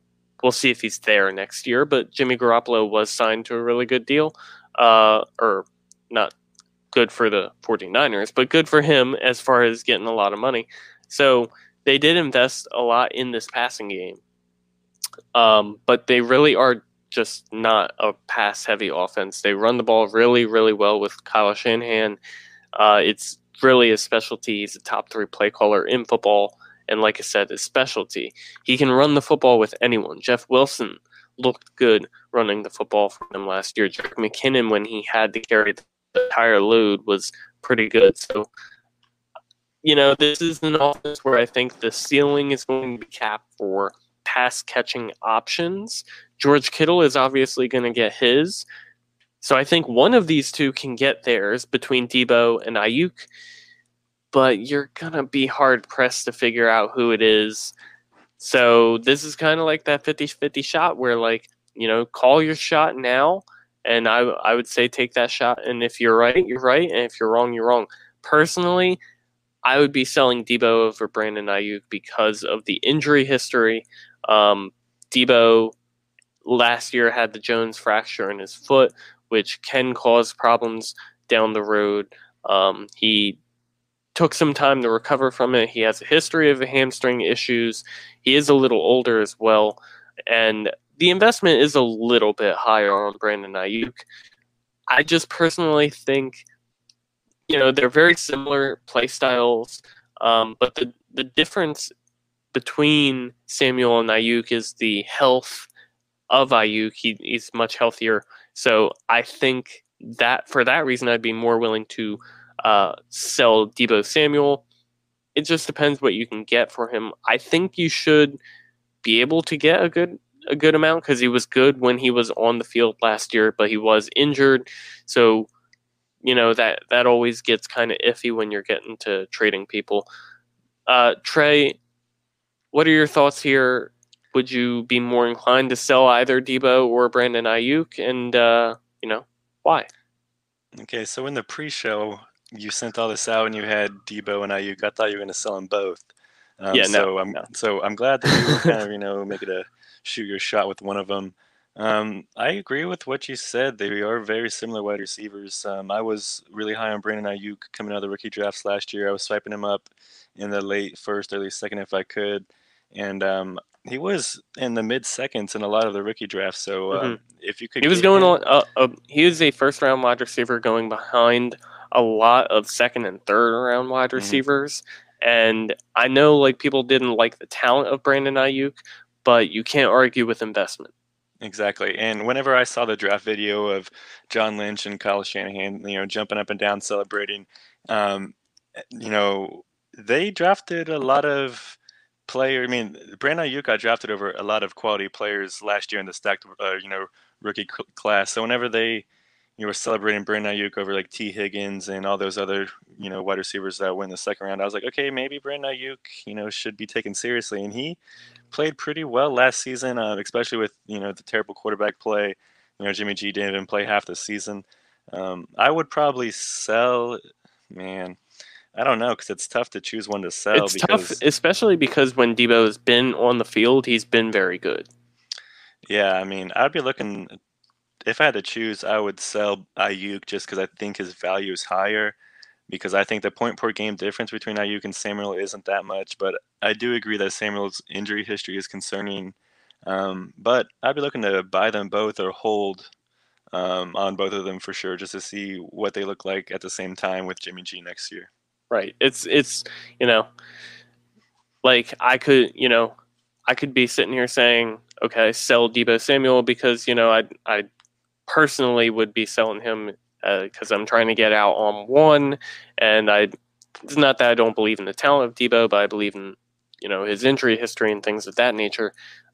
we'll see if he's there next year. But Jimmy Garoppolo was signed to a really good deal, uh, or not good for the 49ers, but good for him as far as getting a lot of money. So they did invest a lot in this passing game, um, but they really are just not a pass heavy offense. They run the ball really, really well with Kyle Shanahan. Uh, it's really his specialty. He's a top three play caller in football. And like I said, his specialty. He can run the football with anyone. Jeff Wilson looked good running the football for them last year. Jerick McKinnon, when he had to carry the entire load, was pretty good. So, you know, this is an offense where I think the ceiling is going to be capped for pass catching options. George Kittle is obviously going to get his. So I think one of these two can get theirs between Deebo and Aiyuk, but you're gonna be hard pressed to figure out who it is. So this is kind of like that 50-50 shot where like, you know, call your shot now and I I would say take that shot and if you're right, you're right and if you're wrong, you're wrong. Personally, I would be selling Deebo over Brandon Aiyuk because of the injury history. Um, Deebo last year had the Jones fracture in his foot, which can cause problems down the road. Um, he took some time to recover from it. He has a history of hamstring issues. He is a little older as well. And the investment is a little bit higher on Brandon Aiyuk. I just personally think, you know, they're very similar play styles, um, but the, the difference between Samuel and Aiyuk is the health of Aiyuk. He, he's much healthier so I think that for that reason, I'd be more willing to uh, sell Deebo Samuel. It just depends what you can get for him. I think you should be able to get a good a good amount because he was good when he was on the field last year, but he was injured. So you know that that always gets kind of iffy when you're getting to trading people. Uh, Trey, what are your thoughts here? would you be more inclined to sell either Deebo or Brandon Aiyuk, and uh, you know why? Okay, so in the pre-show, you sent all this out, and you had Deebo and Aiyuk. I thought you were going to sell them both. Um, yeah, no, so I'm no. so I'm glad that you were kind of you know make it a shoot your shot with one of them. Um, I agree with what you said. They are very similar wide receivers. Um, I was really high on Brandon Aiyuk coming out of the rookie drafts last year. I was swiping him up in the late first, early second if I could. And um, he was in the mid seconds in a lot of the rookie drafts. So uh, mm-hmm. if you could, he was going him, on. Uh, uh, he was a first round wide receiver going behind a lot of second and third round wide mm-hmm. receivers. Mm-hmm. And I know like people didn't like the talent of Brandon Aiyuk, but you can't argue with investment. Exactly. And whenever I saw the draft video of John Lynch and Kyle Shanahan, you know, jumping up and down celebrating, um, you know, they drafted a lot of player. I mean, Brandon Aiyuk got drafted over a lot of quality players last year in the stacked, uh, you know, rookie class. So whenever they, you were celebrating Brandon Aiyuk over like Tee Higgins and all those other, you know, wide receivers that went in the second round, I was like, okay, maybe Brandon Aiyuk, you know, should be taken seriously. And he played pretty well last season, uh, especially with you know the terrible quarterback play. You know, Jimmy G didn't even play half the season. Um, I would probably sell, man. I don't know because it's tough to choose one to sell. It's because, tough, especially because when Deebo has been on the field, he's been very good. Yeah, I mean, I'd be looking. If I had to choose, I would sell Aiyuk just because I think his value is higher. Because I think the point per game difference between Aiyuk and Samuel isn't that much, but I do agree that Samuel's injury history is concerning. Um, but I'd be looking to buy them both or hold um, on both of them for sure, just to see what they look like at the same time with Jimmy G next year. Right. It's it's you know, like I could you know, I could be sitting here saying, okay, sell Deebo Samuel because you know I I personally would be selling him because uh, I'm trying to get out on one, and I. It's not that I don't believe in the talent of Deebo, but I believe in you know his injury history and things of that nature.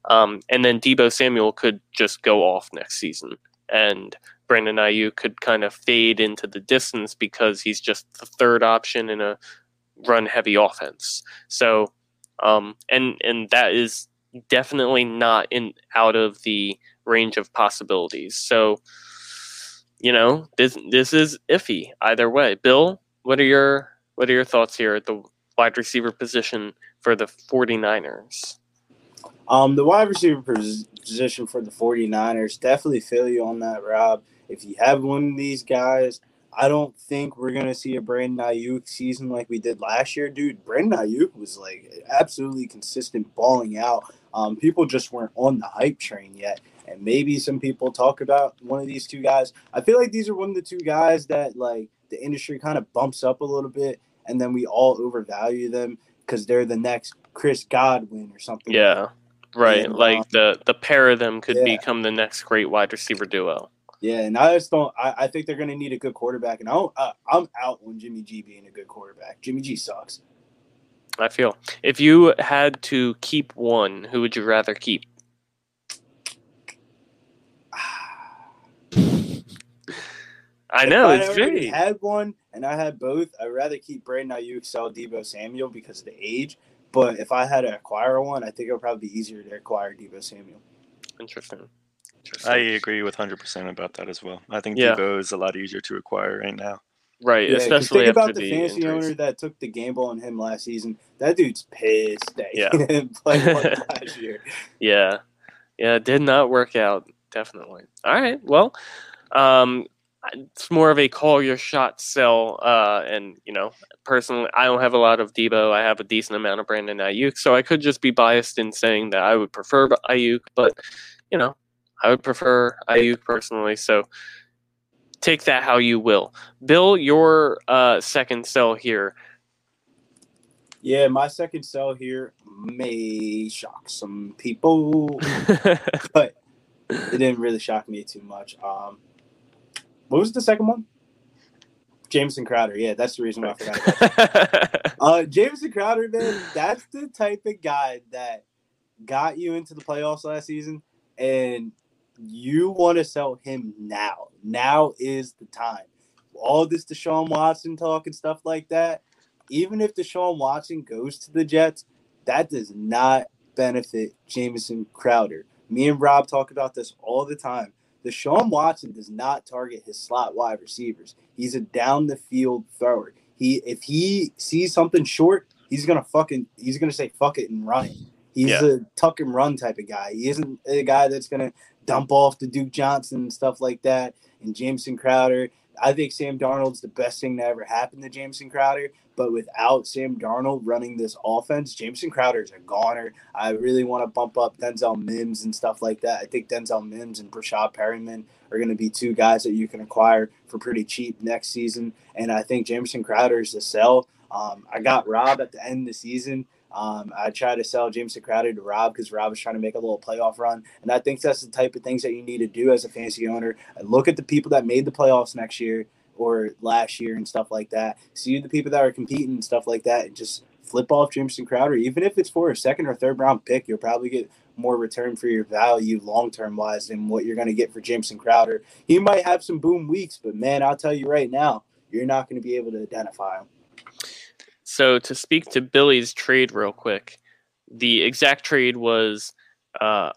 Um, and then Deebo Samuel could just go off next season, and Brandon Aiyuk could kind of fade into the distance because he's just the third option in a run heavy offense. So, um, and and that is definitely not in out of the range of possibilities. So, you know, this this is iffy either way. Bill, what are your what are your thoughts here at the wide receiver position for the 49ers? Um, the wide receiver position for the 49ers, definitely feel you on that, Rob. If you have one of these guys, I don't think we're gonna see a Brandon Aiyuk season like we did last year, dude. Brandon Aiyuk was like absolutely consistent balling out. Um, people just weren't on the hype train yet, and maybe some people talk about one of these two guys. I feel like these are one of the two guys that like the industry kind of bumps up a little bit, and then we all overvalue them because they're the next Chris Godwin or something. Yeah, right. And, like um, the the pair of them could yeah. become the next great wide receiver duo. Yeah, and I just don't. I, I think they're going to need a good quarterback, and I don't, I, I'm out on Jimmy G being a good quarterback. Jimmy G sucks. I feel if you had to keep one, who would you rather keep? I know if it's I very. Had one, and I had both. I'd rather keep Brandon Aiyuk, sell Deebo Samuel because of the age. But if I had to acquire one, I think it would probably be easier to acquire Deebo Samuel. Interesting. I agree with hundred percent about that as well. I think yeah. Deebo is a lot easier to acquire right now. Right, yeah, especially think about the, the fantasy injuries. owner that took the gamble on him last season. That dude's pissed that yeah. he didn't play last year. Yeah, yeah, did not work out. Definitely. All right. Well, um, it's more of a call your shot sell. Uh, and you know, personally, I don't have a lot of Deebo. I have a decent amount of Brandon Aiyuk, so I could just be biased in saying that I would prefer Aiyuk. But you know, I would prefer Aiyuk personally. So take that how you will. Bill, your uh, second sell here. Yeah, my second sell here may shock some people, but it didn't really shock me too much. Um, what was the second one? Jamison Crowder. Yeah, that's the reason why I forgot. uh, Jamison Crowder, man, that's the type of guy that got you into the playoffs last season, and you want to sell him now. Now is the time. All this Deshaun Watson talk and stuff like that. Even if Deshaun Watson goes to the Jets, that does not benefit Jamison Crowder. Me and Rob talk about this all the time. Deshaun Watson does not target his slot wide receivers. He's a down the field thrower. He if he sees something short, he's gonna fucking he's gonna say fuck it and run it. He's yeah. a tuck and run type of guy. He isn't a guy that's gonna dump off to Duke Johnson and stuff like that, and Jamison Crowder. I think Sam Darnold's the best thing that ever happened to Jamison Crowder. But without Sam Darnold running this offense, Jamison Crowder's a goner. I really want to bump up Denzel Mims and stuff like that. I think Denzel Mims and Breshad Perriman are going to be two guys that you can acquire for pretty cheap next season. And I think Jamison Crowder is a sell. Um, I got Rob at the end of the season. Um, I tried to sell Jamison Crowder to Rob because Rob was trying to make a little playoff run. And I think that's the type of things that you need to do as a fantasy owner. look at the people that made the playoffs next year or last year and stuff like that. See the people that are competing and stuff like that and just flip off Jamison Crowder. Even if it's for a second or third round pick, you'll probably get more return for your value long term wise than what you're going to get for Jamison Crowder. He might have some boom weeks, but man, I'll tell you right now, you're not going to be able to identify him. So to speak to Billy's trade real quick, the exact trade was uh,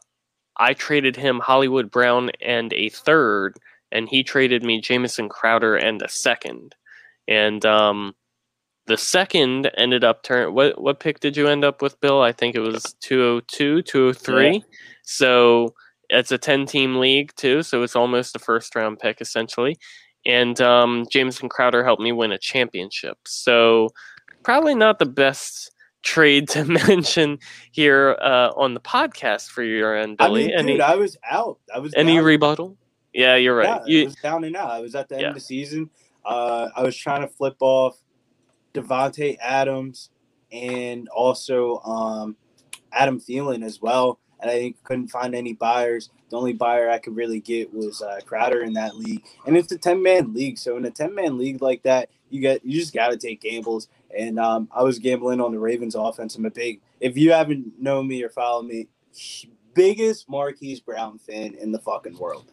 I traded him Hollywood Brown and a third, and he traded me Jamison Crowder and a second. And um, the second ended up turn. What what pick did you end up with, Bill? I think it was 202, 203. Yeah. So it's a 10 team league too, so it's almost a first round pick essentially. And um, Jamison Crowder helped me win a championship. So probably not the best trade to mention here uh, on the podcast for your end, Billy. I mean, any, dude, I was out. I was any down. rebuttal? Yeah, you're right. Yeah, you, I was down and out. I was at the end of the season. Uh, I was trying to flip off Davante Adams and also um, Adam Thielen as well, and I couldn't find any buyers. the only buyer I could really get was uh, Crowder in that league, and it's a ten man league. So in a ten man league like that, you get you just got to take gambles. And um, I was gambling on the Ravens offense. I'm a big. If you haven't known me or followed me, biggest Marquise Brown fan in the fucking world.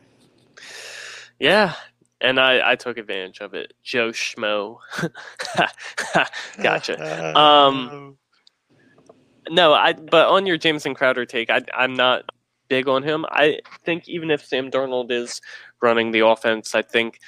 Yeah, and I, I took advantage of it. Joe Schmo. gotcha. Um, no, I. But on your Jamison Crowder take, I, I'm not big on him. I think even if Sam Darnold is running the offense, I think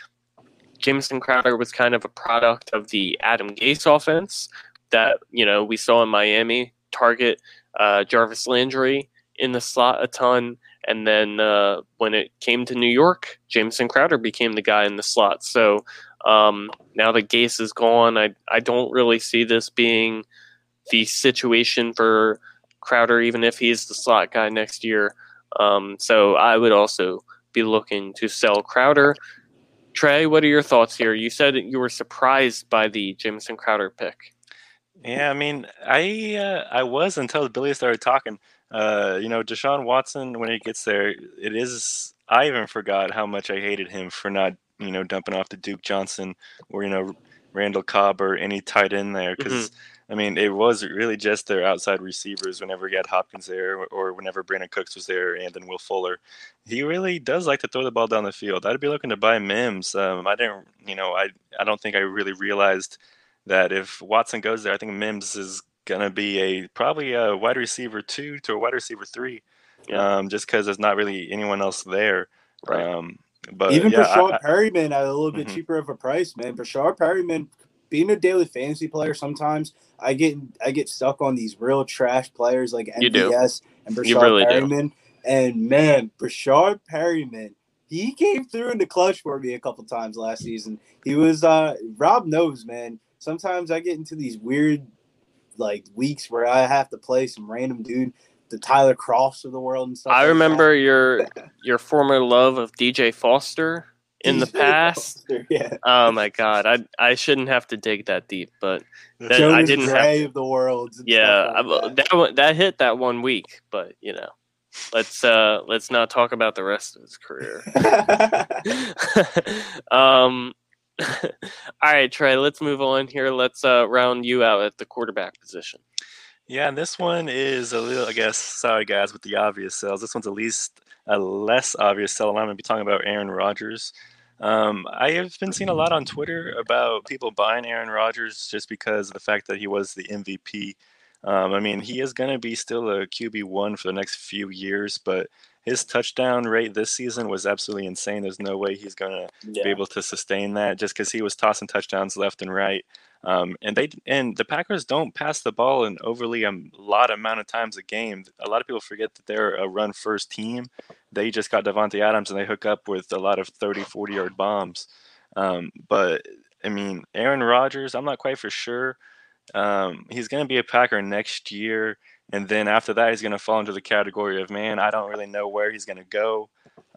Jamison Crowder was kind of a product of the Adam Gase offense that you know we saw in Miami target uh, Jarvis Landry in the slot a ton, and then uh, when it came to New York, Jamison Crowder became the guy in the slot. So um, now that Gase is gone, I I don't really see this being the situation for Crowder, even if he's the slot guy next year. Um, so I would also be looking to sell Crowder. Trey, what are your thoughts here? You said you were surprised by the Jamison Crowder pick. Yeah, I mean, I uh, I was until Billy started talking. Uh, you know, Deshaun Watson, when he gets there, it is. I even forgot how much I hated him for not, you know, dumping off to Duke Johnson or you know Randall Cobb or any tight end there because. Mm-hmm. I mean, it was really just their outside receivers whenever he had Hopkins there or whenever Brandin Cooks was there and then Will Fuller. He really does like to throw the ball down the field. I'd be looking to buy Mims. Um, I didn't, you know, I, I don't think I really realized that if Watson goes there, I think Mims is going to be a probably a wide receiver two to a wide receiver three, yeah. um, just because there's not really anyone else there. Right. Um, but even yeah, Breshad Perriman at a little bit mm-hmm. cheaper of a price, man. Breshad Perriman being a daily fantasy player, sometimes I get I get stuck on these real trash players like MVS and Breshad really Perriman. Do. And man, Breshad Perriman, he came through in the clutch for me a couple times last season. He was uh Rob knows, man. Sometimes I get into these weird like weeks where I have to play some random dude, the Tyler Krofts of the world and stuff. I like remember that. your your former love of DJ Foster in the past. yeah. Oh my god, I I shouldn't have to dig that deep, but that, I didn't Gray have of the world. Yeah, like that. that that hit that one week, but you know, let's uh let's not talk about the rest of his career. um. all right, Trey. Let's move on here. Let's uh, round you out at the quarterback position. Yeah, and this one is a little. I guess. Sorry, guys, with the obvious sales. This one's at least a less obvious sell. I'm going to be talking about Aaron Rodgers. Um, I have been seeing a lot on Twitter about people buying Aaron Rodgers just because of the fact that he was the MVP. Um, I mean, he is going to be still a QB one for the next few years, but his touchdown rate this season was absolutely insane. There's no way he's going to yeah. be able to sustain that just because he was tossing touchdowns left and right. Um, and they and the Packers don't pass the ball an overly a um, lot amount of times a game. A lot of people forget that they're a run first team. They just got Davante Adams and they hook up with a lot of 30, 40 yard bombs. Um, but I mean, Aaron Rodgers, I'm not quite for sure. Um, he's going to be a Packer next year. And then after that, he's going to fall into the category of, man, I don't really know where he's going to go.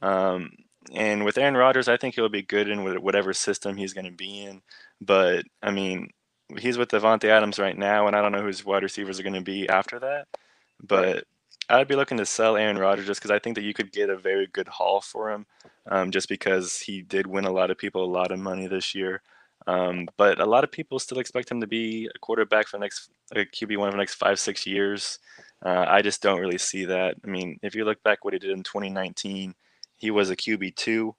Um, and with Aaron Rodgers, I think he'll be good in whatever system he's going to be in. But I mean, he's with Davante Adams right now, and I don't know who his wide receivers are going to be after that. But I'd be looking to sell Aaron Rodgers just because I think that you could get a very good haul for him, um, just because he did win a lot of people a lot of money this year. Um, but a lot of people still expect him to be a quarterback for the next a QB one for the next five six years. Uh, I just don't really see that. I mean, if you look back what he did in 2019, he was a QB two.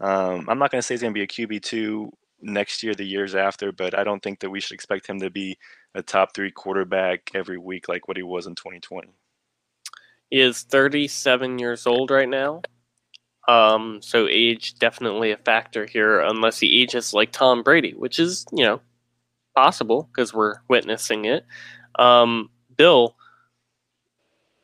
Um, I'm not going to say he's going to be a QB two next year, the years after, but I don't think that we should expect him to be a top three quarterback every week like what he was in 2020. He is 37 years old right now. Um, so age definitely a factor here, unless he ages like Tom Brady, which is, you know, possible because we're witnessing it. Um, Bill,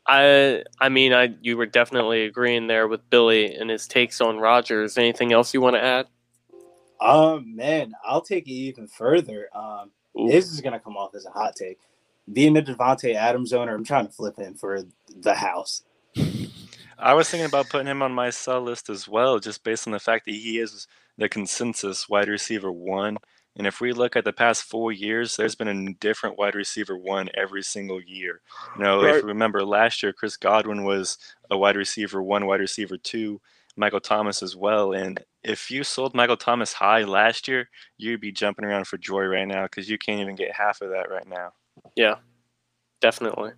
I I mean I you were definitely agreeing there with Billy and his takes on Rodgers. Anything else you want to add? Um, man, I'll take it even further. Um, Ooh. this is gonna come off as a hot take. Being a Davante Adams owner, I'm trying to flip him for the house. I was thinking about putting him on my sell list as well, just based on the fact that he is the consensus wide receiver one And if we look at the past four years, there's been a different wide receiver one every single year. You know, Right. if you remember last year, Chris Godwin was a wide receiver one, wide receiver two, Michael Thomas as well. And if you sold Michael Thomas high last year, you'd be jumping around for joy right now because you can't even get half of that right now. Yeah, definitely.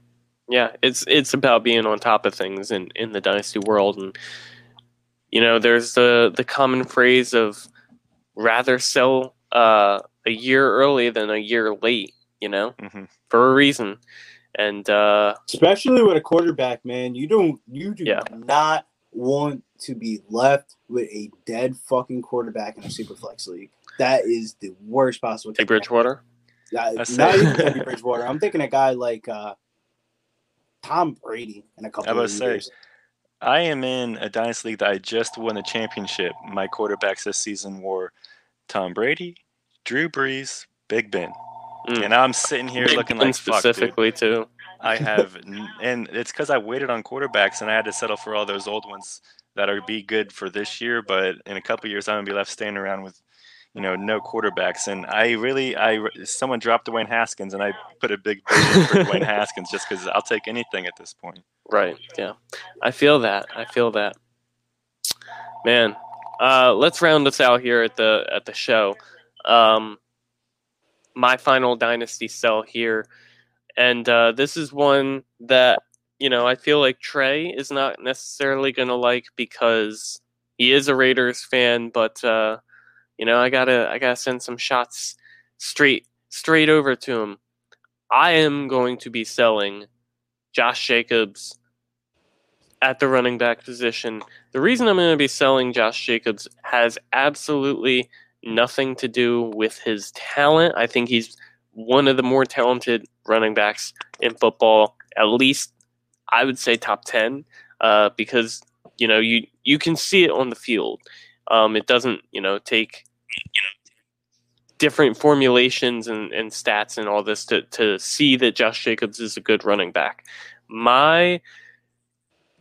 Yeah, it's it's about being on top of things in, in the dynasty world, and you know, there's the the common phrase of rather sell uh, a year early than a year late. You know, hmm for a reason, and uh, Especially with a quarterback, man. You don't you do Yeah. not want to be left with a dead fucking quarterback in a super flex league. That is the worst possible. Teddy Bridgewater. Uh, not even Teddy Bridgewater. I'm thinking a guy like uh, Tom Brady in a couple I of was say, years. I am in a dynasty league that I just won the championship. My quarterbacks this season were Tom Brady, Drew Brees, Big Ben. Mm. And I'm sitting here Big looking Ben like fuck, dude. specifically too. I have, and it's because I waited on quarterbacks and I had to settle for all those old ones that are be good for this year. But in a couple years, I'm gonna be left standing around with, you know, no quarterbacks. And I really, I someone dropped Dwayne Haskins, and I put a big bid for Dwayne Haskins just because I'll take anything at this point. Right. Yeah. I feel that. I feel that. Man, uh, let's round us out here at the at the show. Um, my final dynasty sell here, and uh, this is one that you know I feel like Trey is not necessarily going to like because he is a Raiders fan, but uh, you know I gotta I gotta send some shots straight straight over to him. I am going to be selling Josh Jacobs at the running back position. The reason I'm going to be selling Josh Jacobs has absolutely nothing to do with his talent. I think he's one of the more talented running backs in football, at least I would say top 10, uh, because you know you you can see it on the field. Um, it doesn't you know take you know different formulations and, and stats and all this to, to see that Josh Jacobs is a good running back. My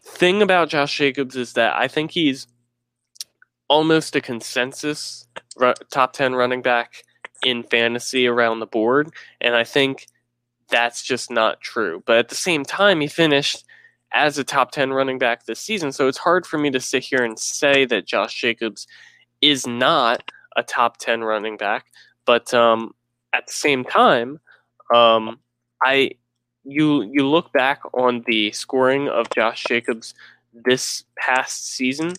thing about Josh Jacobs is that I think he's almost a consensus top 10 running back in fantasy around the board. And I think that's just not true. But at the same time, he finished as a top 10 running back this season. So it's hard for me to sit here and say that Josh Jacobs is not a top 10 running back. But um, at the same time, um, I you you look back on the scoring of Josh Jacobs this past season,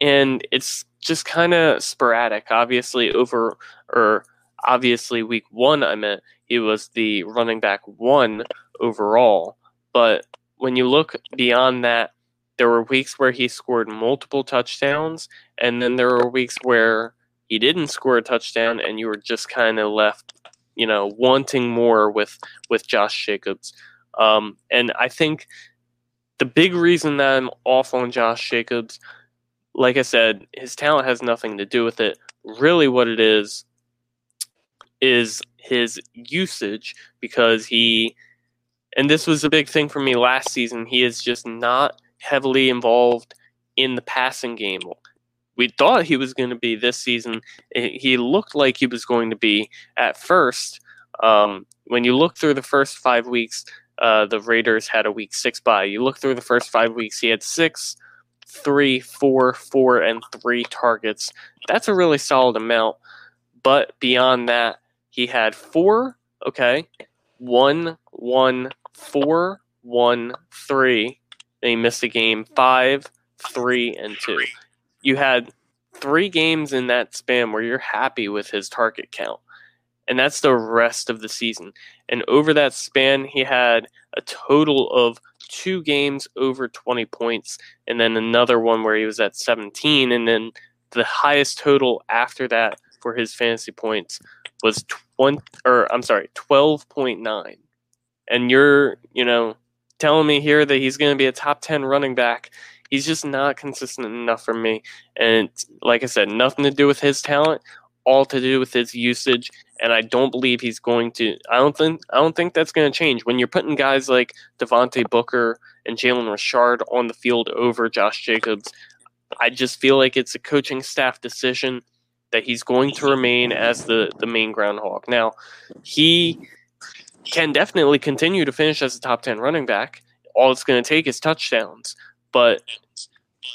and it's just kind of sporadic. Obviously, over or obviously week one, I meant he was the running back one overall. But when you look beyond that, there were weeks where he scored multiple touchdowns, and then there were weeks where he didn't score a touchdown, and you were just kind of left, you know, wanting more with with Josh Jacobs. Um, and I think the big reason that I'm off on Josh Jacobs, like I said, his talent has nothing to do with it. Really, what it is is his usage because he, and this was a big thing for me last season, he is just not heavily involved in the passing game. We thought he was going to be this season. Eh, He looked like he was going to be at first. Um, when you look through the first five weeks, uh, the Raiders had a week six bye. You look through the first five weeks, he had six, three, four, four, and three targets. That's a really solid amount. But beyond that, he had four, okay, one, one, four, one, three. Then he missed a game, five, three, and two. You had three games in that span where you're happy with his target count. And that's the rest of the season. And over that span, he had a total of two games over 20 points, and then another one where he was at 17. And then the highest total after that for his fantasy points was 20, or I'm sorry, 12.9. And you're, you know, telling me here that he's going to be a top 10 running back. He's just not consistent enough for me. And like I said, nothing to do with his talent, all to do with his usage and I don't believe he's going to. I don't think. I don't think that's going to change when you're putting guys like Devontae Booker and Jalen Richard on the field over Josh Jacobs. I just feel like it's a coaching staff decision. that he's going to remain as the the main groundhog. Now, he can definitely continue to finish as a top 10 running back. All it's going to take is touchdowns, but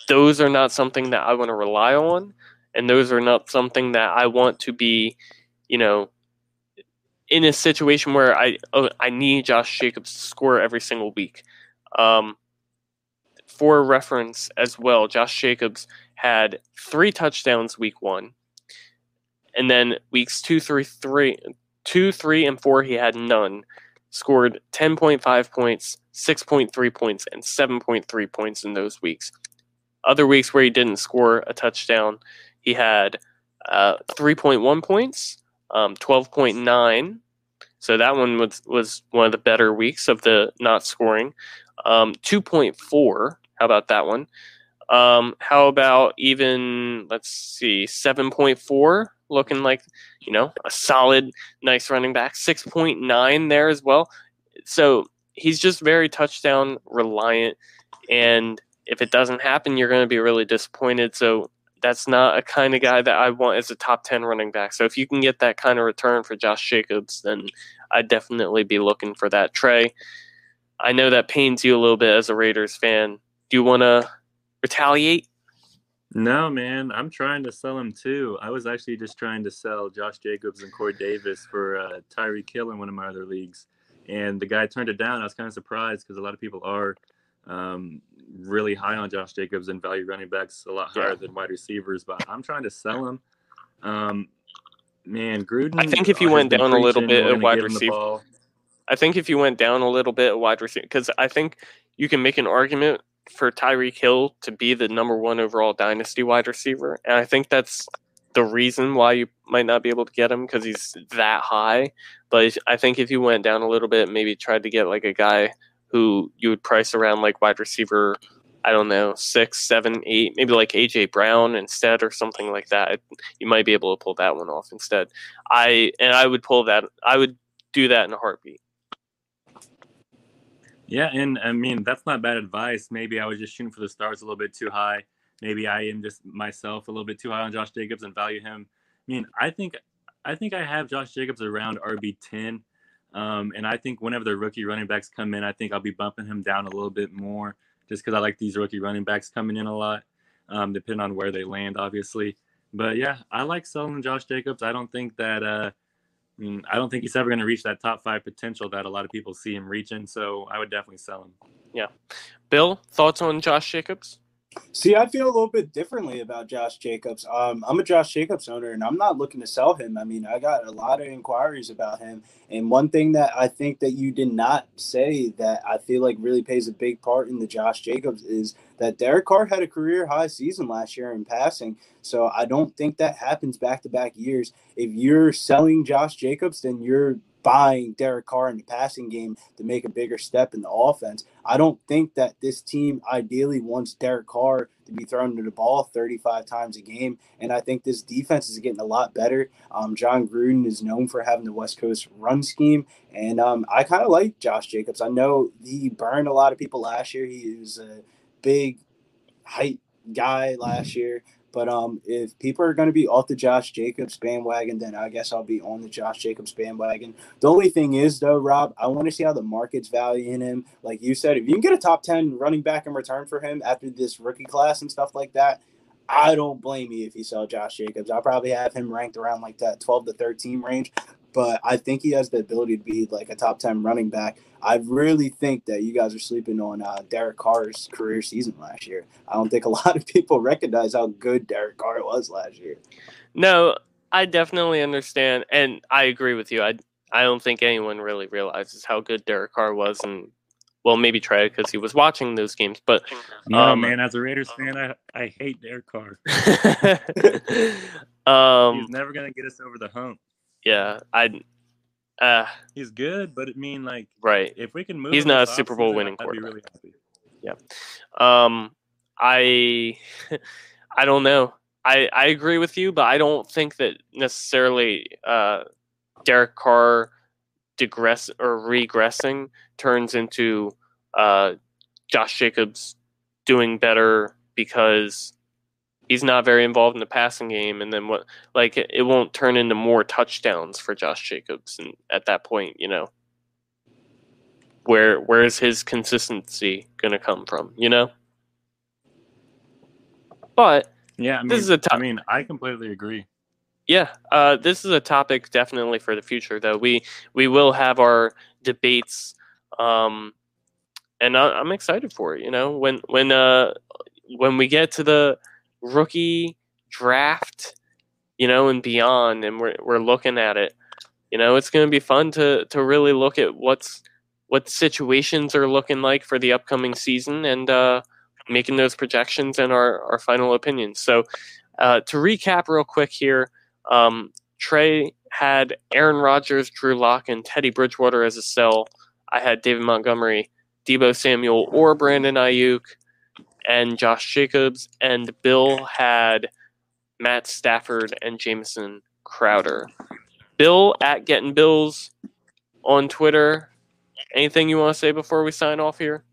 those are not something that I want to rely on and those are not something that I want to be, you know, in a situation where I oh, I need Josh Jacobs to score every single week. Um, for reference as well, Josh Jacobs had three touchdowns week one, and then weeks two, three, three, two, three, and four he had none. Scored ten point five points, six point three points, and seven point three points in those weeks. Other weeks where he didn't score a touchdown, he had uh, three point one points, um, twelve point nine. So that one was was one of the better weeks of the not scoring. Um, two point four how about that one? Um, how about even let's see, seven point four, looking like you know a solid, nice running back. Six point nine there as well. So he's just very touchdown reliant, and if it doesn't happen, you're going to be really disappointed. So that's not a kind of guy that I want as a top 10 running back. So if you can get that kind of return for Josh Jacobs, then I'd definitely be looking for that. Trey, I know that pains you a little bit as a Raiders fan do you want to retaliate? No, man. I'm trying to sell him too. I was actually just trying to sell Josh Jacobs and Corey Davis for uh, Tyreek Hill in one of my other leagues, and the guy turned it down. I was kind of surprised because a lot of people are um, really high on Josh Jacobs and value running backs a lot higher yeah. than wide receivers. But I'm trying to sell him. Um, man, Gruden. I think if you went down a little bit at wide receiver, I think if you went down a little bit at wide receiver, because I think you can make an argument for Tyreek Hill to be the number one overall dynasty wide receiver. And I think that's the reason why you might not be able to get him because he's that high. But I think if you went down a little bit, maybe tried to get like a guy who you would price around like wide receiver, I don't know, six, seven, eight, maybe like AJ Brown instead or something like that. You might be able to pull that one off instead. I and I would pull that. I would do that in a heartbeat. Yeah, and I mean that's not bad advice. Maybe I was just shooting for the stars a little bit too high. Maybe I am just myself a little bit too high on Josh Jacobs and value him. I mean, I think I think I have Josh Jacobs around RB ten, um, and I think whenever the rookie running backs come in, I think I'll be bumping him down a little bit more, just because I like these rookie running backs coming in a lot, um, depending on where they land, obviously. But yeah, I like selling Josh Jacobs. I don't think that. Uh, I don't think he's ever going to reach that top five potential that a lot of people see him reaching. So I would definitely sell him. Yeah. Bill, thoughts on Josh Jacobs? See, I feel a little bit differently about Josh Jacobs. Um, I'm a Josh Jacobs owner, and I'm not looking to sell him. I mean, I got a lot of inquiries about him, and one thing that I think that you did not say that I feel like really plays a big part in the Josh Jacobs is that Derek Carr had a career high season last year in passing. So I don't think that happens back to back years. If you're selling Josh Jacobs, then you're buying Derek Carr in the passing game to make a bigger step in the offense. I don't think that this team ideally wants Derek Carr to be thrown to the ball 35 times a game. And I think this defense is getting a lot better. Um, Jon Gruden is known for having the West Coast run scheme. And um, I kind of like Josh Jacobs. I know he burned a lot of people last year. He was a big height guy last year. But um, if people are going to be off the Josh Jacobs bandwagon, then I guess I'll be on the Josh Jacobs bandwagon. The only thing is, though, Rob, I want to see how the market's valuing him. Like you said, if you can get a top 10 running back in return for him after this rookie class and stuff like that, I don't blame you if you sell Josh Jacobs. I'll probably have him ranked around like that 12 to 13 range but I think he has the ability to be like a top 10 running back. I really think that you guys are sleeping on uh, Derek Carr's career season last year. I don't think a lot of people recognize how good Derek Carr was last year. No, I definitely understand. And I agree with you. I, I don't think anyone really realizes how good Derek Carr was. And well, maybe Trey because he was watching those games. But no, um, man, as a Raiders fan, I, I hate Derek Carr. um, He's never gonna get us over the hump yeah, I. Uh, he's good, but I mean like right. If we can move, he's not a Super Bowl winning quarterback. Really yeah. Um, I, I don't know. I I agree with you, but I don't think that necessarily uh, Derek Carr digress or regressing turns into uh, Josh Jacobs doing better because he's not very involved in the passing game, and then what? Like it, won't turn into more touchdowns for Josh Jacobs, and at that point, you know, where where is his consistency going to come from? You know. But Yeah, I mean, This is a a I mean, I completely agree. Yeah, uh, this is a topic definitely for the future. Though we we will have our debates, um, and I, I'm excited for it. You know, when when uh, when we get to the rookie draft, you know, and beyond, and we're we're looking at it. You know, it's going to be fun to to really look at what's what situations are looking like for the upcoming season, and uh, making those projections and our our final opinions. So, uh, to recap real quick here. Um, Trey had Aaron Rodgers, Drew Lock, and Teddy Bridgewater as a sell. I had David Montgomery, Deebo Samuel, or Brandon Aiyuk, and Josh Jacobs. And Bill had Matt Stafford and Jamison Crowder. Bill at Getting Bills on Twitter. Anything you want to say before we sign off here?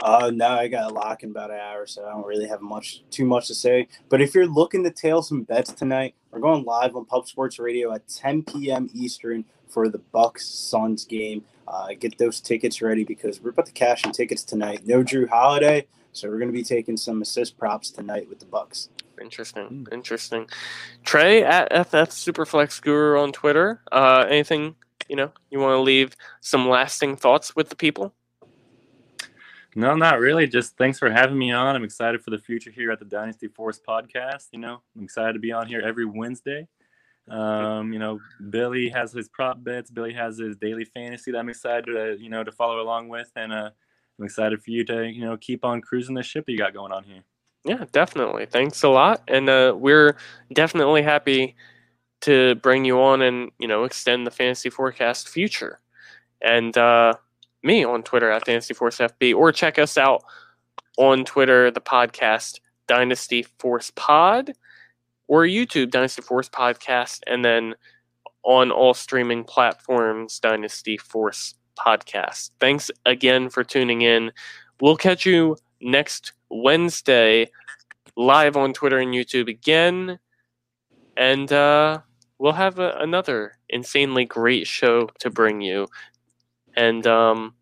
Uh, no, I got a lock in about an hour, so I don't really have much too much to say. But if you're looking to tail some bets tonight, we're going live on Pub Sports Radio at 10 p.m. Eastern for the Bucks Suns game. Uh, get those tickets ready because we're about to cash in tickets tonight. No Jrue Holiday, so we're going to be taking some assist props tonight with the Bucks. Interesting. Interesting. Trey at FF Superflex Guru on Twitter. Uh, anything you know you want to leave some lasting thoughts with the people? No, not really. Just thanks for having me on. I'm excited for the future here at the Dynasty Force podcast. You know, I'm excited to be on here every Wednesday. Um, you know, Billy has his prop bets. Billy has his daily fantasy that I'm excited to, you know, to follow along with. And uh, I'm excited for you to, you know, keep on cruising the ship you got going on here. Yeah, definitely. Thanks a lot, and uh, we're definitely happy to bring you on and you know extend the fantasy forecast future. And uh, me on Twitter at Fantasy Force FB, or check us out on Twitter, the podcast Dynasty Force Pod, or YouTube Dynasty Force Podcast, and then on all streaming platforms Dynasty Force Podcast. Thanks again for tuning in. We'll catch you next Wednesday live on Twitter and YouTube again. And uh, we'll have a, another insanely great show to bring you. And um,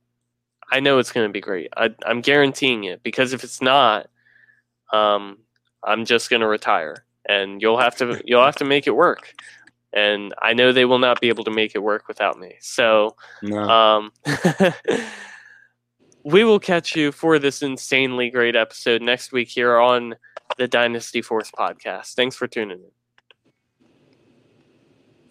I know it's going to be great. I, I'm guaranteeing it because if it's not, um, I'm just going to retire, and you'll have to you'll have to make it work. And I know they will not be able to make it work without me. So No. um, we will catch you for this insanely great episode next week here on the Dynasty Force podcast. Thanks for tuning in.